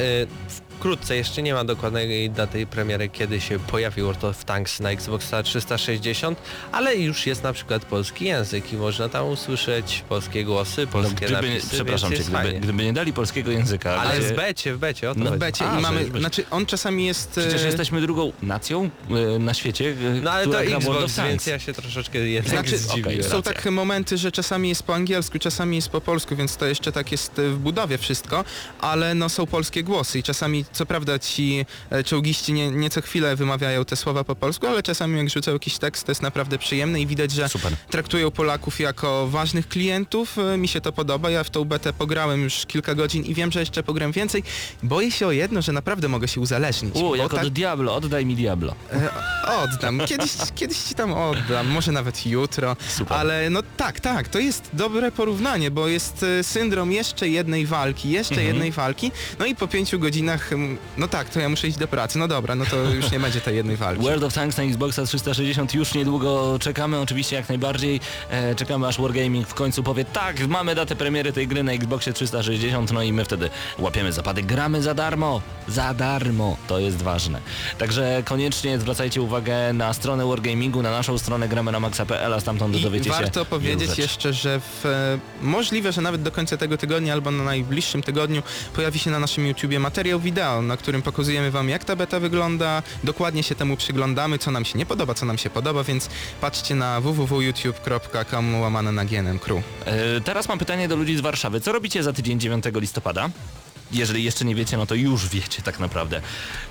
wkrótce, jeszcze nie ma dokładnej daty premiery, kiedy się pojawi World of Tanks na Xboxa 360, ale już jest na przykład polski język i można tam usłyszeć polskie głosy, polskie No, gdyby, napisy, przepraszam cię, gdyby, gdyby nie dali polskiego języka. Ale gdzie- w becie, w becie, o to No, W becie A, i mamy, znaczy on czasami jest... Przecież e, jesteśmy drugą nacją e, na świecie, e, No ale to Xbox, więc ja się troszeczkę jednak Znaczy, zdziwiłem. okej, są racja. takie momenty, że czasami jest po angielsku, czasami jest po polsku, więc to jeszcze tak jest w budowie wszystko, ale no są polskie głosy i czasami, co prawda ci e, czołgiści nie, nieco chwilę wymawiają te słowa po polsku, ale czasami jak rzucą jakiś tekst, to jest naprawdę przyjemne i widać, że Super. traktują Polaków jako ważnych klientów. E, Mi się to podoba, ja w tą betę pograłem już kilka godzin i wiem, że jeszcze pogram więcej. Boję się o jedno, że naprawdę mogę się uzależnić. U, jak tak- od Diablo, oddaj mi Diablo. E, Oddam. Kiedyś, kiedyś ci tam oddam, może nawet jutro. Super. Ale no tak, tak, to jest dobre porównanie, bo jest e, syndrom jeszcze jednej walki, jeszcze Mhm. jednej walki, no i po pięciu godzinach no tak, to ja muszę iść do pracy. No dobra, no to już nie będzie tej jednej walki. World of Tanks na Xboxa 360 już niedługo czekamy, oczywiście jak najbardziej. E, czekamy aż Wargaming w końcu powie tak, mamy datę premiery tej gry na Xboxie 360, no i my wtedy łapiemy zapady, gramy za darmo, za darmo, to jest ważne. Także koniecznie zwracajcie uwagę na stronę Wargamingu, na naszą stronę gramy na maxa.pl, a stamtąd I dowiecie się warto powiedzieć jeszcze, że w, e, możliwe, że nawet do końca tego tygodnia albo na najbliższym tygodniu pojawi się na naszym YouTubie materiał wideo, na którym pokazujemy wam jak ta beta wygląda, dokładnie się temu przyglądamy, co nam się nie podoba, co nam się podoba, więc patrzcie na www.youtube.com łamane na GNM Crew. E, teraz mam pytanie do ludzi z Warszawy. Co robicie za tydzień 9 listopada? Jeżeli jeszcze nie wiecie, no to już wiecie tak naprawdę.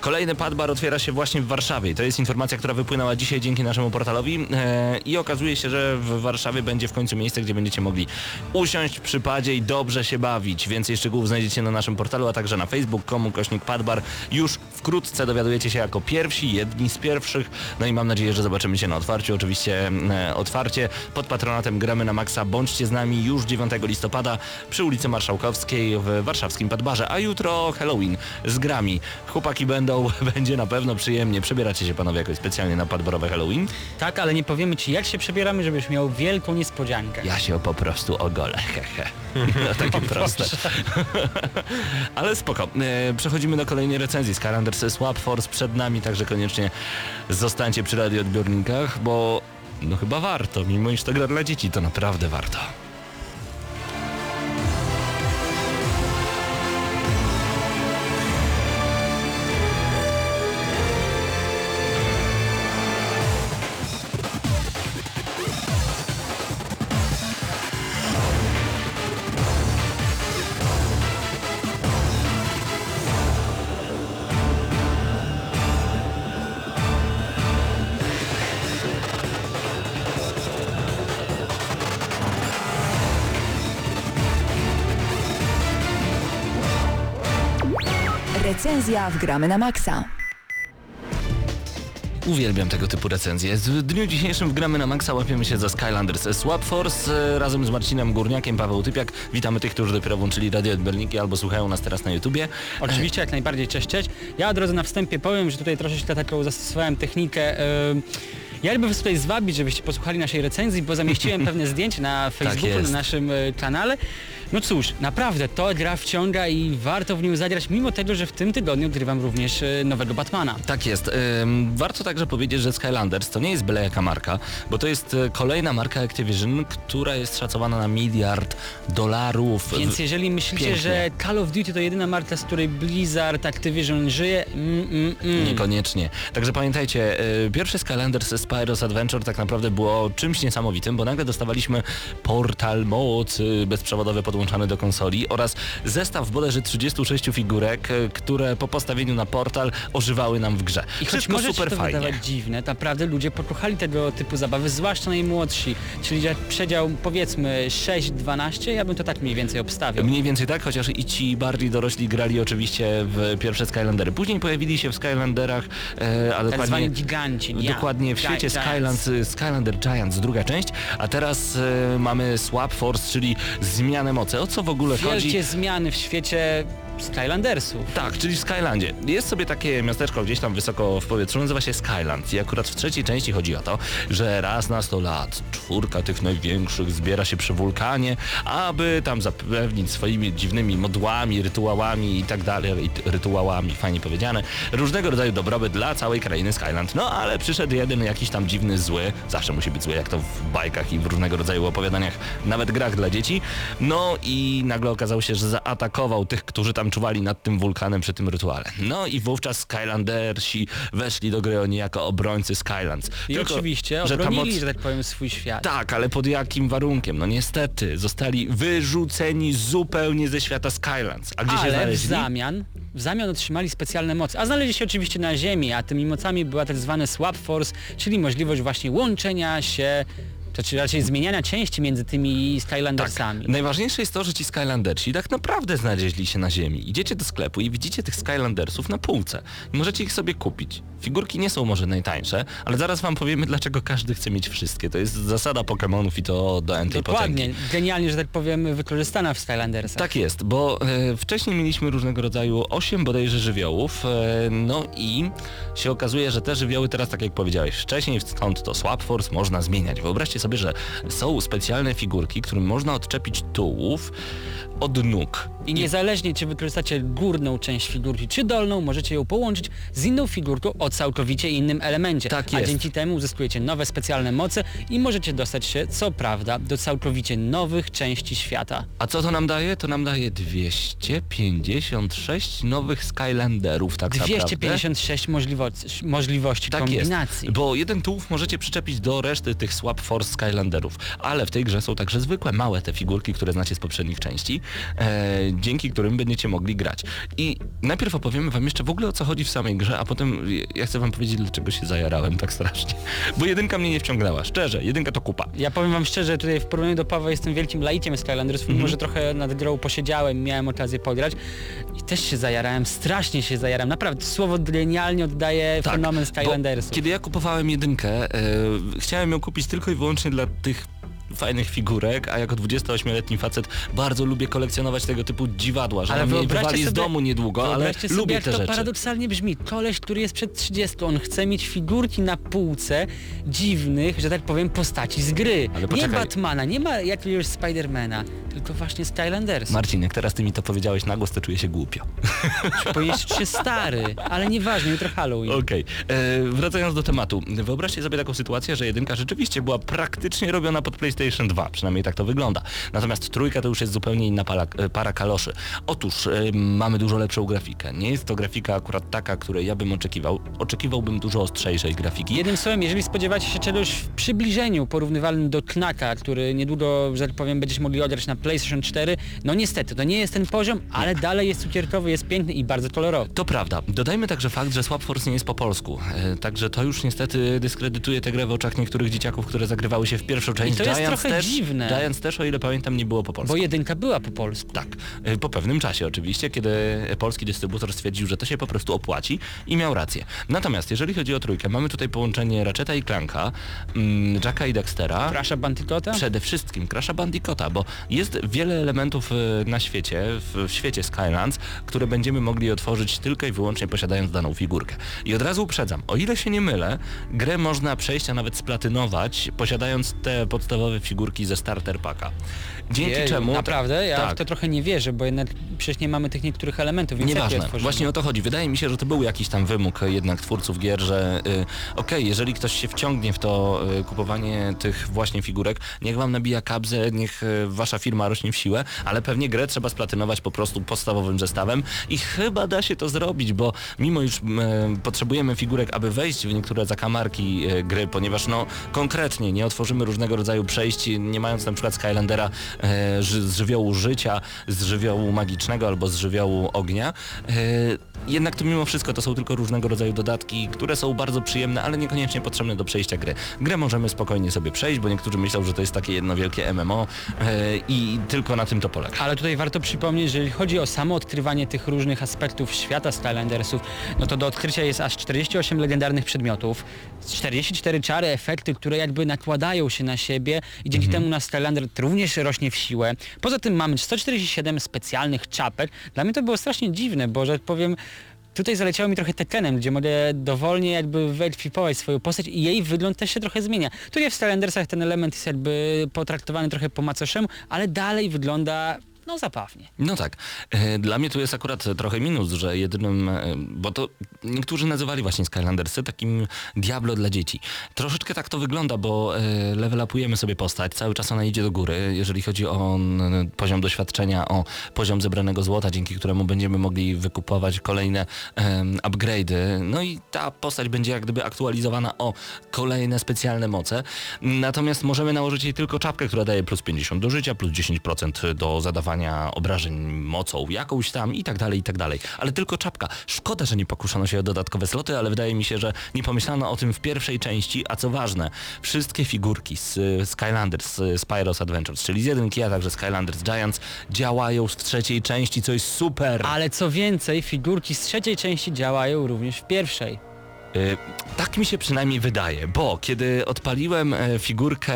Kolejny padbar otwiera się właśnie w Warszawie. To jest informacja, która wypłynęła dzisiaj dzięki naszemu portalowi e, i okazuje się, że w Warszawie będzie w końcu miejsce, gdzie będziecie mogli usiąść przy padzie i dobrze się bawić. Więcej szczegółów znajdziecie na naszym portalu, a także na facebook.com kośnik padbar. Już wkrótce dowiadujecie się jako pierwsi, jedni z pierwszych. No i mam nadzieję, że zobaczymy się na otwarciu. Oczywiście e, otwarcie pod patronatem Gramy na Maxa. Bądźcie z nami już 9 listopada przy ulicy Marszałkowskiej w warszawskim Padbarze, a jutro Halloween z grami. Chłopaki będą, (laughs) będzie na pewno przyjemnie. Przebieracie się panowie jakoś specjalnie na padbarowe Halloween? Tak, ale nie powiemy ci jak się przebieramy, żebyś miał wielką niespodziankę. Ja się po prostu ogolę, (laughs) hehe. No, takie (laughs) proste. Ale spoko. E, Przechodzimy do kolejnej recenzji. Skylanders Swap Force przed nami, także koniecznie zostańcie przy radioodbiornikach, bo no chyba warto. Mimo iż to gra dla dzieci, to naprawdę warto. Recenzja w Gramy na Maxa. Uwielbiam tego typu recenzje. W dniu dzisiejszym w Gramy na Maxa łapiemy się za Skylanders Swap Force e, razem z Marcinem Górniakiem, Paweł Typiak. Witamy tych, którzy dopiero włączyli radio odbiorniki albo słuchają nas teraz na YouTubie. Oczywiście jak najbardziej cześć, cześć. Ja od razu na wstępie powiem, że tutaj troszeczkę taką zastosowałem technikę. Yy, ja jakby was tutaj zwabić, żebyście posłuchali naszej recenzji, bo zamieściłem (laughs) pewne zdjęcie na Facebooku, na jest. naszym y, kanale. No cóż, naprawdę, to gra wciąga i warto w nią zagrać, mimo tego, że w tym tygodniu odgrywam również y, nowego Batmana. Tak jest. Warto także powiedzieć, że Skylanders to nie jest byle jaka marka, bo to jest e, kolejna marka Activision, która jest szacowana na miliard dolarów. Więc jeżeli myślicie, Pięknie. że Call of Duty to jedyna marka, z której Blizzard, Activision żyje, mm, mm, mm. Niekoniecznie. Także pamiętajcie, y, pierwszy Skylanders Spyro's Adventure tak naprawdę było czymś niesamowitym, bo nagle dostawaliśmy portal mocy bezprzewodowy podłączany do konsoli oraz zestaw bodajże 36 figurek, y, które po postawieniu na portal ożywały nam w grze. I choć Wszystko się super to fajnie. wydawać dziwne, naprawdę ludzie pokochali tego typu zabawy, zwłaszcza najmłodsi, czyli przedział powiedzmy 6-12, ja bym to tak mniej więcej obstawiał. Mniej więcej tak, chociaż i ci bardziej dorośli grali oczywiście w pierwsze Skylandery. Później pojawili się w Skylanderach, e, a Tak zwani giganci. ja. Dokładnie w świecie. Skylands, Skylander Giants, druga część, a teraz e, mamy Swap Force, czyli zmianę mocy. O co w ogóle chodzi? Wielkie zmiany w świecie Skylandersów. Tak, czyli w Skylandzie. Jest sobie takie miasteczko gdzieś tam wysoko w powietrzu, nazywa się Skyland i akurat w trzeciej części chodzi o to, że raz na 100 lat czwórka tych największych zbiera się przy wulkanie, aby tam zapewnić swoimi dziwnymi modłami, rytuałami i tak dalej, rytuałami, fajnie powiedziane, różnego rodzaju dobrobyt dla całej krainy Skyland. No ale przyszedł jeden jakiś tam dziwny zły, zawsze musi być zły, jak to w bajkach i w różnego rodzaju opowiadaniach, nawet grach dla dzieci. No i nagle okazało się, że zaatakował tych, którzy tam czuwali nad tym wulkanem przy tym rytuale. No i wówczas Skylandersi weszli do gry oni jako obrońcy Skylands. I Tylko, oczywiście że obronili, moc- że tak powiem, swój świat. tak, ale pod jakim warunkiem? No niestety, zostali wyrzuceni zupełnie ze świata Skylands. A gdzie się Ale w znaleźli? zamian, w zamian otrzymali specjalne moce, a znaleźli się oczywiście na Ziemi, a tymi mocami była tak zwane swap force, czyli możliwość właśnie łączenia się, to czy raczej zmieniania części między tymi Skylandersami. Tak. Najważniejsze jest to, że ci Skylandersi tak naprawdę znaleźli się na ziemi. Idziecie do sklepu i widzicie tych Skylandersów na półce. Możecie ich sobie kupić. Figurki nie są może najtańsze, ale zaraz wam powiemy, dlaczego każdy chce mieć wszystkie. To jest zasada Pokémonów i to do entej Dokładnie. potęgi. Genialnie, że tak powiem, wykorzystana w Skylandersach. Tak jest, bo e, wcześniej mieliśmy różnego rodzaju 8 bodajże żywiołów, e, no i się okazuje, że te żywioły teraz, tak jak powiedziałeś wcześniej, stąd to Swap Force można zmieniać. Wyobraźcie sobie, że są specjalne figurki, którym można odczepić tułów od nóg. I niezależnie czy wykorzystacie górną część figurki czy dolną, możecie ją połączyć z inną figurką o całkowicie innym elemencie. Tak A jest. dzięki temu uzyskujecie nowe specjalne moce i możecie dostać się, co prawda, do całkowicie nowych części świata. A co to nam daje? To nam daje 256 nowych Skylanderów, tak naprawdę. 256 możliwości, możliwości Tak kombinacji. jest, bo jeden tułów możecie przyczepić do reszty tych Swap Force Skylanderów, ale w tej grze są także zwykłe, małe te figurki, które znacie z poprzednich części, e, dzięki którym będziecie mogli grać. I najpierw opowiemy wam jeszcze w ogóle o co chodzi w samej grze, a potem ja chcę wam powiedzieć, dlaczego się zajarałem tak strasznie. Bo jedynka mnie nie wciągnęła, szczerze, jedynka to kupa. Ja powiem wam szczerze, tutaj w porównaniu do Pawła jestem wielkim laikiem Skylanders, mimo że trochę nad grą posiedziałem, miałem okazję pograć i też się zajarałem, strasznie się zajarałem. Naprawdę, słowo genialnie oddaje fenomen. Tak, Bo kiedy ja kupowałem jedynkę, e, chciałem ją kupić tylko i wyłącznie dla tych fajnych figurek, a jako 28-letni facet bardzo lubię kolekcjonować tego typu dziwadła, że Ale mnie wywali z sobie- domu niedługo, ale sobie, lubię jak te to rzeczy. paradoksalnie brzmi. Koleś, który jest przed 30, on chce mieć figurki na półce dziwnych, że tak powiem, postaci z gry. Ale nie. Batmana, nie ma jakiegoś Spidermana, tylko właśnie Skylanders. Marcin, jak teraz ty mi to powiedziałeś na głos, to czuję się głupio. Pojeść się stary, ale nieważne, jutro Halloween. Okej, e, wracając do tematu. Wyobraźcie sobie taką sytuację, że jedynka rzeczywiście była praktycznie robiona pod PlayStation 2, przynajmniej tak to wygląda. Natomiast trójka to już jest zupełnie inna para, e, para kaloszy. Otóż e, mamy dużo lepszą grafikę. Nie jest to grafika akurat taka, której ja bym oczekiwał. Oczekiwałbym dużo ostrzejszej grafiki. Jednym słowem, jeżeli spodziewacie się czegoś w przybliżeniu porównywalnym do Knaka, który niedługo, że tak powiem, będziecie mogli odegrać na PlayStation 4, no niestety, to nie jest ten poziom, ale dalej jest cukierkowy, jest piękny i bardzo kolorowy. To prawda. Dodajmy także fakt, że Swap Force nie jest po polsku. E, także to już niestety dyskredytuje tę grę w oczach niektórych dzieciaków, które zagrywały się w pierwszą część. to jest Giants trochę też, dziwne. Giants też, o ile pamiętam, nie było po polsku. Bo jedynka była po polsku. Tak, e, po pewnym czasie oczywiście, kiedy polski dystrybutor stwierdził, że to się po prostu opłaci i miał rację. Natomiast jeżeli chodzi o trójkę, mamy tutaj połączenie Ratcheta i Clanka, mm, Jacka i Dextera. Crasha Bandicoota? Przede wszystkim Crasha Bandicoota, bo jest wiele elementów e, na świecie, w, w świecie Skylands, które będziemy mogli otworzyć tylko i wyłącznie posiadając daną figurkę. I od razu uprzedzam, o ile się nie mylę, grę można przejść, a nawet splatynować, posiadając te podstawowe figurki ze starter packa. Dzięki Jeju, czemu... Naprawdę? Ja tak. w to trochę nie wierzę, bo jednak przecież nie mamy tych niektórych elementów, więc Nieważne, właśnie o to chodzi. Wydaje mi się, że to był jakiś tam wymóg jednak twórców gier, że y, okej, jeżeli ktoś się wciągnie w to y, kupowanie tych właśnie figurek, niech wam nabija kabzę, niech y, wasza firma rośnie w siłę, ale pewnie grę trzeba splatynować po prostu podstawowym zestawem i chyba da się to zrobić, bo mimo iż y, potrzebujemy figurek, aby wejść w niektóre zakamarki y, gry, ponieważ no konkretnie nie otworzymy różnego rodzaju przejść, nie mając na przykład Skylandera z żywiołu życia, z żywiołu magicznego albo z żywiołu ognia. E, jednak to mimo wszystko to są tylko różnego rodzaju dodatki, które są bardzo przyjemne, ale niekoniecznie potrzebne do przejścia gry. Grę możemy spokojnie sobie przejść, bo niektórzy myślą, że to jest takie jedno wielkie MMO e, i tylko na tym to polega. Ale tutaj warto przypomnieć, że jeżeli chodzi o samo odkrywanie tych różnych aspektów świata Skylandersów, no to do odkrycia jest aż 48 legendarnych przedmiotów, 44 czary, efekty, które jakby nakładają się na siebie i dzięki temu nasz Skylander również rośnie w siłę. Poza tym mamy 147 specjalnych czapek. Dla mnie to było strasznie dziwne, bo że tak powiem Tutaj zaleciało mi trochę Tekkenem, gdzie mogę dowolnie jakby wyekwipować swoją postać i jej wygląd też się trochę zmienia. Tutaj w Skylandersach ten element jest jakby potraktowany trochę po macoszemu, ale dalej wygląda no zabawnie. No tak. E, Dla mnie tu jest akurat trochę minus, że jedynym, e, bo to niektórzy nazywali właśnie Skylandersy takim Diablo dla dzieci. Troszeczkę tak to wygląda, bo e, level upujemy sobie postać, cały czas ona idzie do góry, jeżeli chodzi o poziom doświadczenia, o poziom zebranego złota, dzięki któremu będziemy mogli wykupować kolejne upgrade'y. No i ta postać będzie jak gdyby aktualizowana o kolejne specjalne moce. Natomiast możemy nałożyć jej tylko czapkę, która daje plus 50 do życia, plus 10% do zadawania obrażeń mocą jakąś tam i tak dalej, i tak dalej. Ale tylko czapka. Szkoda, że nie pokuszano się o dodatkowe sloty, ale wydaje mi się, że nie pomyślano o tym w pierwszej części, a co ważne, wszystkie figurki z Skylanders, z Spyro's Adventures, czyli z jedynki, a także Skylanders Giants działają w trzeciej części, co jest super. Ale co więcej, figurki z trzeciej części działają również w pierwszej. Y, Tak mi się przynajmniej wydaje, bo kiedy odpaliłem e, figurkę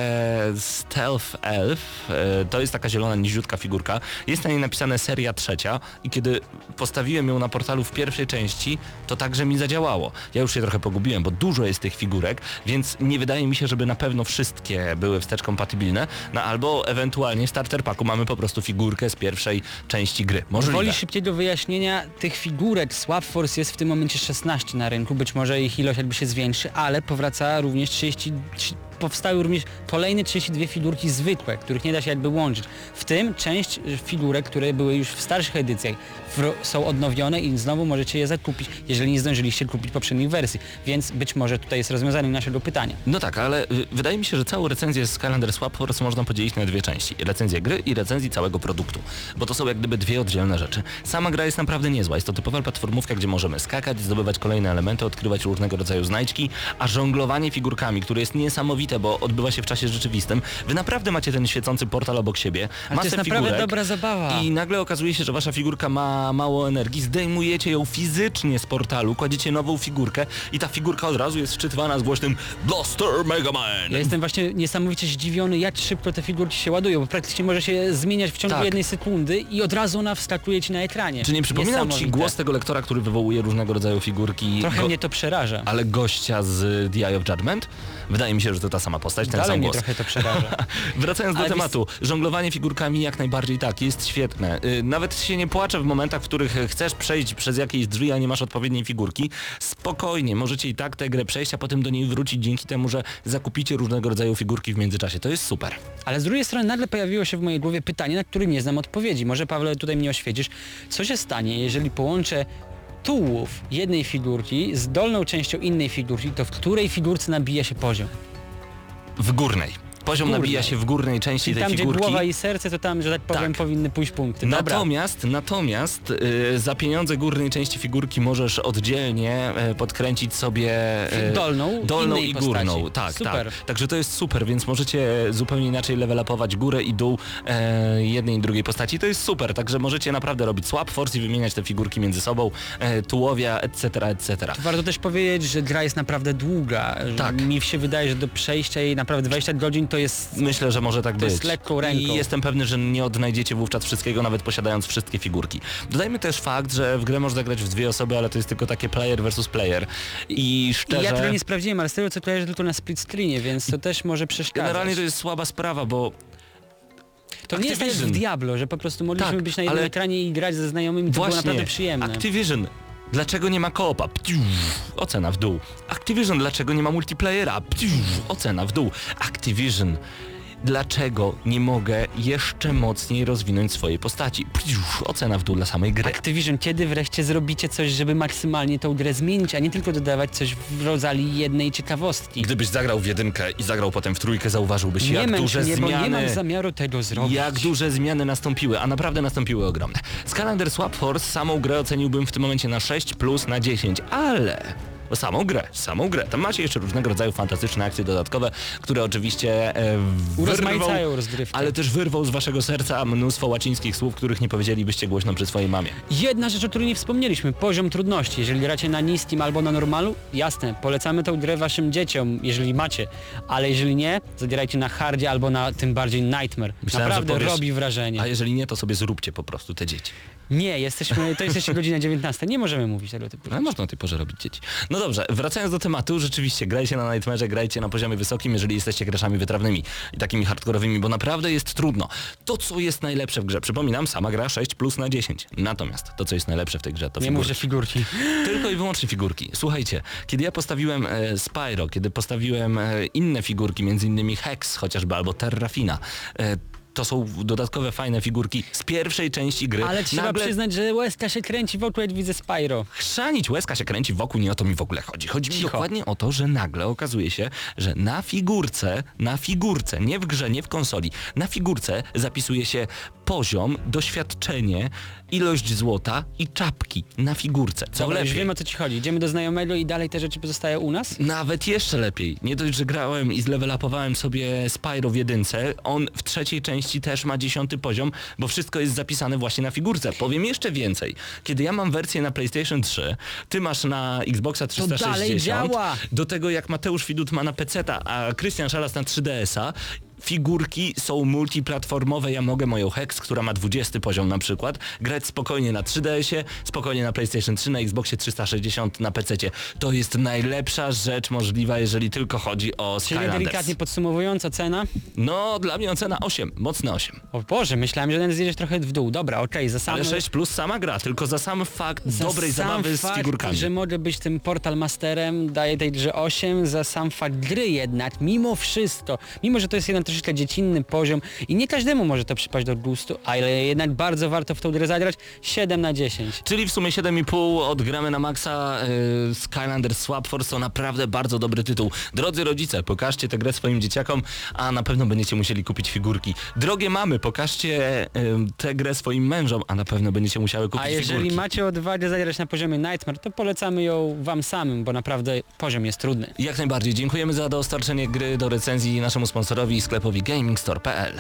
Stealth Elf, e, to jest taka zielona, niziutka figurka, jest na niej napisane seria trzecia i kiedy postawiłem ją na portalu w pierwszej części, to także mi zadziałało. Ja już się trochę pogubiłem, bo dużo jest tych figurek, więc nie wydaje mi się, żeby na pewno wszystkie były wstecz kompatybilne, no albo ewentualnie w starter packu mamy po prostu figurkę z pierwszej części gry. Możliwe. Woli szybkiego wyjaśnienia tych figurek Swap Force jest w tym momencie 16 na rynku, być może ich ilość jakby się zwiększy, ale powraca również 30, trzy- powstały również kolejne 32 figurki zwykłe, których nie da się jakby łączyć. W tym część figurek, które były już w starszych edycjach są odnowione i znowu możecie je zakupić, jeżeli nie zdążyliście kupić poprzednich wersji. Więc być może tutaj jest rozwiązanie naszego pytania. No tak, ale y, wydaje mi się, że całą recenzję z Calendar Swap Force można podzielić na dwie części. Recenzję gry i recenzję całego produktu. Bo to są jak gdyby dwie oddzielne rzeczy. Sama gra jest naprawdę niezła. Jest to typowa platformówka, gdzie możemy skakać, zdobywać kolejne elementy, odkrywać różnego rodzaju znajdźki, a żonglowanie figurkami, które jest niesamowite, bo odbywa się w czasie rzeczywistym. Wy naprawdę macie ten świecący portal obok siebie, Ale to masę jest naprawdę dobra zabawa. i nagle okazuje się, że wasza figurka ma mało energii, zdejmujecie ją fizycznie z portalu, kładziecie nową figurkę i ta figurka od razu jest szczytywana z głośnym Blaster Mega Man. Ja jestem właśnie niesamowicie zdziwiony, jak szybko te figurki się ładują, bo praktycznie może się zmieniać w ciągu Tak. jednej sekundy i od razu ona wskakuje ci na ekranie. Czy nie przypominał ci Niesamowite. głos tego lektora, który wywołuje różnego rodzaju figurki, Trochę mnie to przeraża. ale gościa z The Eye of Judgment? Wydaje mi się, że to ta sama postać, ten Dalej sam mnie głos. trochę to przeraża. (laughs) Wracając do tematu, żonglowanie figurkami jak najbardziej tak, jest świetne. Y, Nawet się nie płacze w momentach, w których chcesz przejść przez jakieś drzwi, a nie masz odpowiedniej figurki. Spokojnie, możecie i tak tę grę przejść, a potem do niej wrócić dzięki temu, że zakupicie różnego rodzaju figurki w międzyczasie. To jest super. Ale z drugiej strony nagle pojawiło się w mojej głowie pytanie, na które nie znam odpowiedzi. Może Pawle tutaj mnie oświecisz. Co się stanie, jeżeli połączę tułów jednej figurki z dolną częścią innej figurki, to w której figurce nabija się poziom? W górnej. Poziom nabija się w górnej części Czyli tej tam, gdzie figurki. głowa i serce, to tam, że tak powiem, Tak. powinny pójść punkty. Dobra. Natomiast, natomiast y, za pieniądze górnej części figurki możesz oddzielnie y, podkręcić sobie Dolną, dolną innej i górną. postaci. Tak, Super. tak. Także to jest super, więc możecie zupełnie inaczej level upować górę i dół e, jednej i drugiej postaci. To jest super, także możecie naprawdę robić swap force i wymieniać te figurki między sobą, e, tułowia, etc., etc. Warto też powiedzieć, że gra jest naprawdę długa. Tak. Mi się wydaje, że do przejścia jej naprawdę 20 godzin to jest... Myślę, że może tak To być. jest lekką ręką. I jestem pewny, że nie odnajdziecie wówczas wszystkiego, nawet posiadając wszystkie figurki. Dodajmy też fakt, że w grę można grać w dwie osoby, ale to jest tylko takie player versus player. I I szczerze... ja tego nie sprawdziłem, ale z tego co kojarzę tylko na split screenie, więc to też może przeszkadzać. Generalnie to jest słaba sprawa, bo To nie jest tak w Activision. Diablo, że po prostu mogliśmy Tak, być na jednym ale- ekranie i grać ze znajomymi, to było Właśnie, naprawdę przyjemne. Activision. Dlaczego nie ma koopa? Pciu, Ocena w dół. Activision. Dlaczego nie ma multiplayera? Pciu, Ocena w dół. Activision. Dlaczego nie mogę jeszcze mocniej rozwinąć swojej postaci? Pciu, Ocena w dół dla samej gry. Activision, kiedy wreszcie zrobicie coś, żeby maksymalnie tą grę zmienić, a nie tylko dodawać coś w rodzaju jednej ciekawostki? Gdybyś zagrał w jedynkę i zagrał potem w trójkę, zauważyłbyś Nie jak męcz duże mnie, bo zmiany... nie mam zamiaru tego zrobić. Jak duże zmiany nastąpiły, a naprawdę nastąpiły ogromne. Z Calendar Swap Force samą grę oceniłbym w tym momencie na 6 plus na 10, ale... Samą grę, samą grę. Tam macie jeszcze różnego rodzaju fantastyczne akcje dodatkowe, które oczywiście e, wyrwą, Urozmaicają rozgrywkę. ale też wyrwą z waszego serca mnóstwo łacińskich słów, których nie powiedzielibyście głośno przy swojej mamie. Jedna rzecz, o której nie wspomnieliśmy, poziom trudności. Jeżeli gracie na niskim albo na normalu, jasne, polecamy tą grę waszym dzieciom, jeżeli macie, ale jeżeli nie, zabierajcie na hardzie albo na tym bardziej Nightmare. Myślałem, Naprawdę powiesz, robi wrażenie. A jeżeli nie, to sobie zróbcie po prostu te dzieci. Nie, jesteśmy, to jest jeszcze godzina 19, nie możemy mówić tego typu Ale można o tej porze robić dzieci. No dobrze, wracając do tematu, rzeczywiście grajcie na Nightmare, grajcie na poziomie wysokim, jeżeli jesteście graczami wytrawnymi i takimi hardkorowymi, bo naprawdę jest trudno. To, co jest najlepsze w grze, przypominam, sama gra 6 plus na 10. Natomiast to, co jest najlepsze w tej grze, to Nie figurki. mów, że figurki. Tylko i wyłącznie figurki. Słuchajcie, kiedy ja postawiłem e, Spyro, kiedy postawiłem e, inne figurki, między innymi Hex chociażby, albo Terrafina, e, to są dodatkowe fajne figurki z pierwszej części gry. Ale trzeba Nagle przyznać, że łezka się kręci wokół, jak widzę Spyro. chrzanić, łezka się kręci wokół, nie o to mi w ogóle chodzi. Chodzi mi Cicho. dokładnie o to, że nagle okazuje się, że na figurce, na figurce, nie w grze, nie w konsoli, na figurce zapisuje się poziom, doświadczenie, ilość złota i czapki na figurce. Co Dobra, już lepiej? wiem o co ci chodzi. Idziemy do znajomego i dalej te rzeczy pozostają u nas? Nawet jeszcze lepiej. Nie dość, że grałem i zlevelapowałem sobie Spyro w jedynce, on w trzeciej części też ma dziesiąty poziom, bo wszystko jest zapisane właśnie na figurce. Powiem jeszcze więcej. Kiedy ja mam wersję na PlayStation 3, ty masz na Xboxa 360, dalej działa. do tego jak Mateusz Widut ma na PC-ta, a Krystian Szalas na 3DS-a, figurki są multiplatformowe, ja mogę moją Hex, która ma 20 poziom na przykład, grać spokojnie na 3DS-ie, spokojnie na PlayStation 3, na Xboxie 360, na PC-cie. To jest najlepsza rzecz możliwa, jeżeli tylko chodzi o Czyli Skylanders. delikatnie podsumowując, ocena? No, dla mnie ocena 8, mocne 8. O Boże, myślałem, że ten zjedziesz trochę w dół. Dobra, okej, za sam... Ale 6 plus sama gra, tylko za sam fakt za dobrej sam zabawy fakt, z figurkami. że mogę być tym Portal Masterem, daję tej grze 8 za sam fakt gry jednak, mimo wszystko, mimo że to jest jeden troszeczkę dziecinny poziom i nie każdemu może to przypaść do gustu, ale jednak bardzo warto w tą grę zagrać, 7 na 10. Czyli w sumie 7,5 od gramy na maksa yy, Skylanders Swap Force to naprawdę bardzo dobry tytuł. Drodzy rodzice, pokażcie tę grę swoim dzieciakom, a na pewno będziecie musieli kupić figurki. Drogie mamy, pokażcie yy, tę grę swoim mężom, a na pewno będziecie musiały kupić A jeżeli figurki. macie odwagę zagrać na poziomie Nightmare, to polecamy ją wam samym, bo naprawdę poziom jest trudny. Jak najbardziej. Dziękujemy za dostarczenie gry do recenzji naszemu sponsorowi sklepowi gamingstore.pl.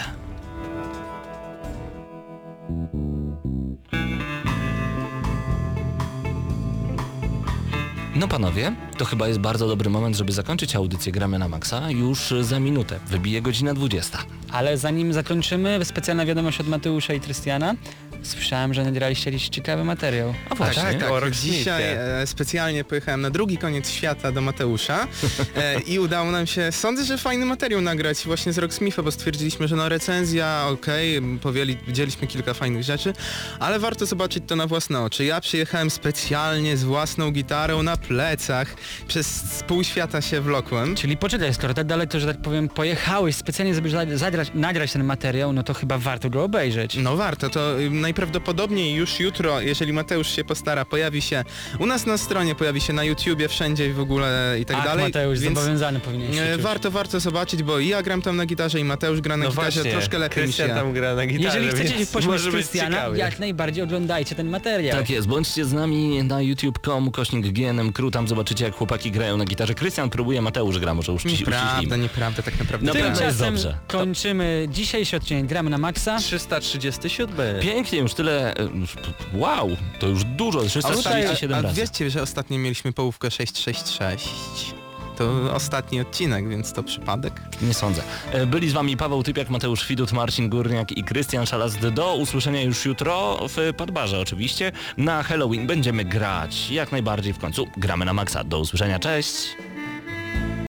No panowie, to chyba jest bardzo dobry moment, żeby zakończyć audycję Gramy na Maxa już za minutę. Wybije godzina 20. Ale zanim zakończymy, specjalna wiadomość od Mateusza i Trystiana. Słyszałem, że nagraliście jakiś ciekawy materiał. A właśnie. Tak, tak. O. Dzisiaj e, specjalnie pojechałem na drugi koniec świata do Mateusza (laughs) e, i udało nam się, sądzę, że fajny materiał nagrać właśnie z Rocksmitha, bo stwierdziliśmy, że no recenzja, okej, powieli, widzieliśmy kilka fajnych rzeczy, ale warto zobaczyć to na własne oczy. Ja przyjechałem specjalnie z własną gitarą na plecach, przez pół świata się wlokłem. Czyli poczekaj, skoro tak daleko, że tak powiem, pojechałeś specjalnie, żeby za- zagrać, nagrać ten materiał, no to chyba warto go obejrzeć. No warto, to y, najprawdopodobniej już jutro, jeżeli Mateusz się postara, pojawi się u nas na stronie, pojawi się na YouTubie, wszędzie i w ogóle i tak Ach, dalej. Mateusz, więc zobowiązany powinien się e, czuć. warto, warto zobaczyć, bo i ja gram tam na gitarze i Mateusz gra na No gitarze, właśnie, troszkę lepiej mi Krystian się. tam gra na gitarze, Jeżeli chcecie pośmiać Krystiana, jak najbardziej oglądajcie ten materiał. Tak jest, bądźcie z nami na youtube.com, kośnik GNM Crew, tam zobaczycie jak chłopaki grają na gitarze. Krystian próbuje, Mateusz gra, może uści- Nieprawda, uściślimy. nieprawda, tak naprawdę. No Tymczasem dobrze. kończymy dzisiejszy odcinek Gramy na Maxa. 337. Pięknie, już tyle. e, Wow, to już dużo, A, tutaj, 337 a, a razy. wiecie, że ostatnio mieliśmy połówkę 666? To ostatni odcinek, więc to przypadek. Nie sądzę. E, Byli z wami Paweł Typiak, Mateusz Widut, Marcin Górniak i Krystian Szalast. Do usłyszenia już jutro w Podbarze oczywiście. Na Halloween będziemy grać jak najbardziej w końcu. Gramy na maksa. Do usłyszenia, cześć!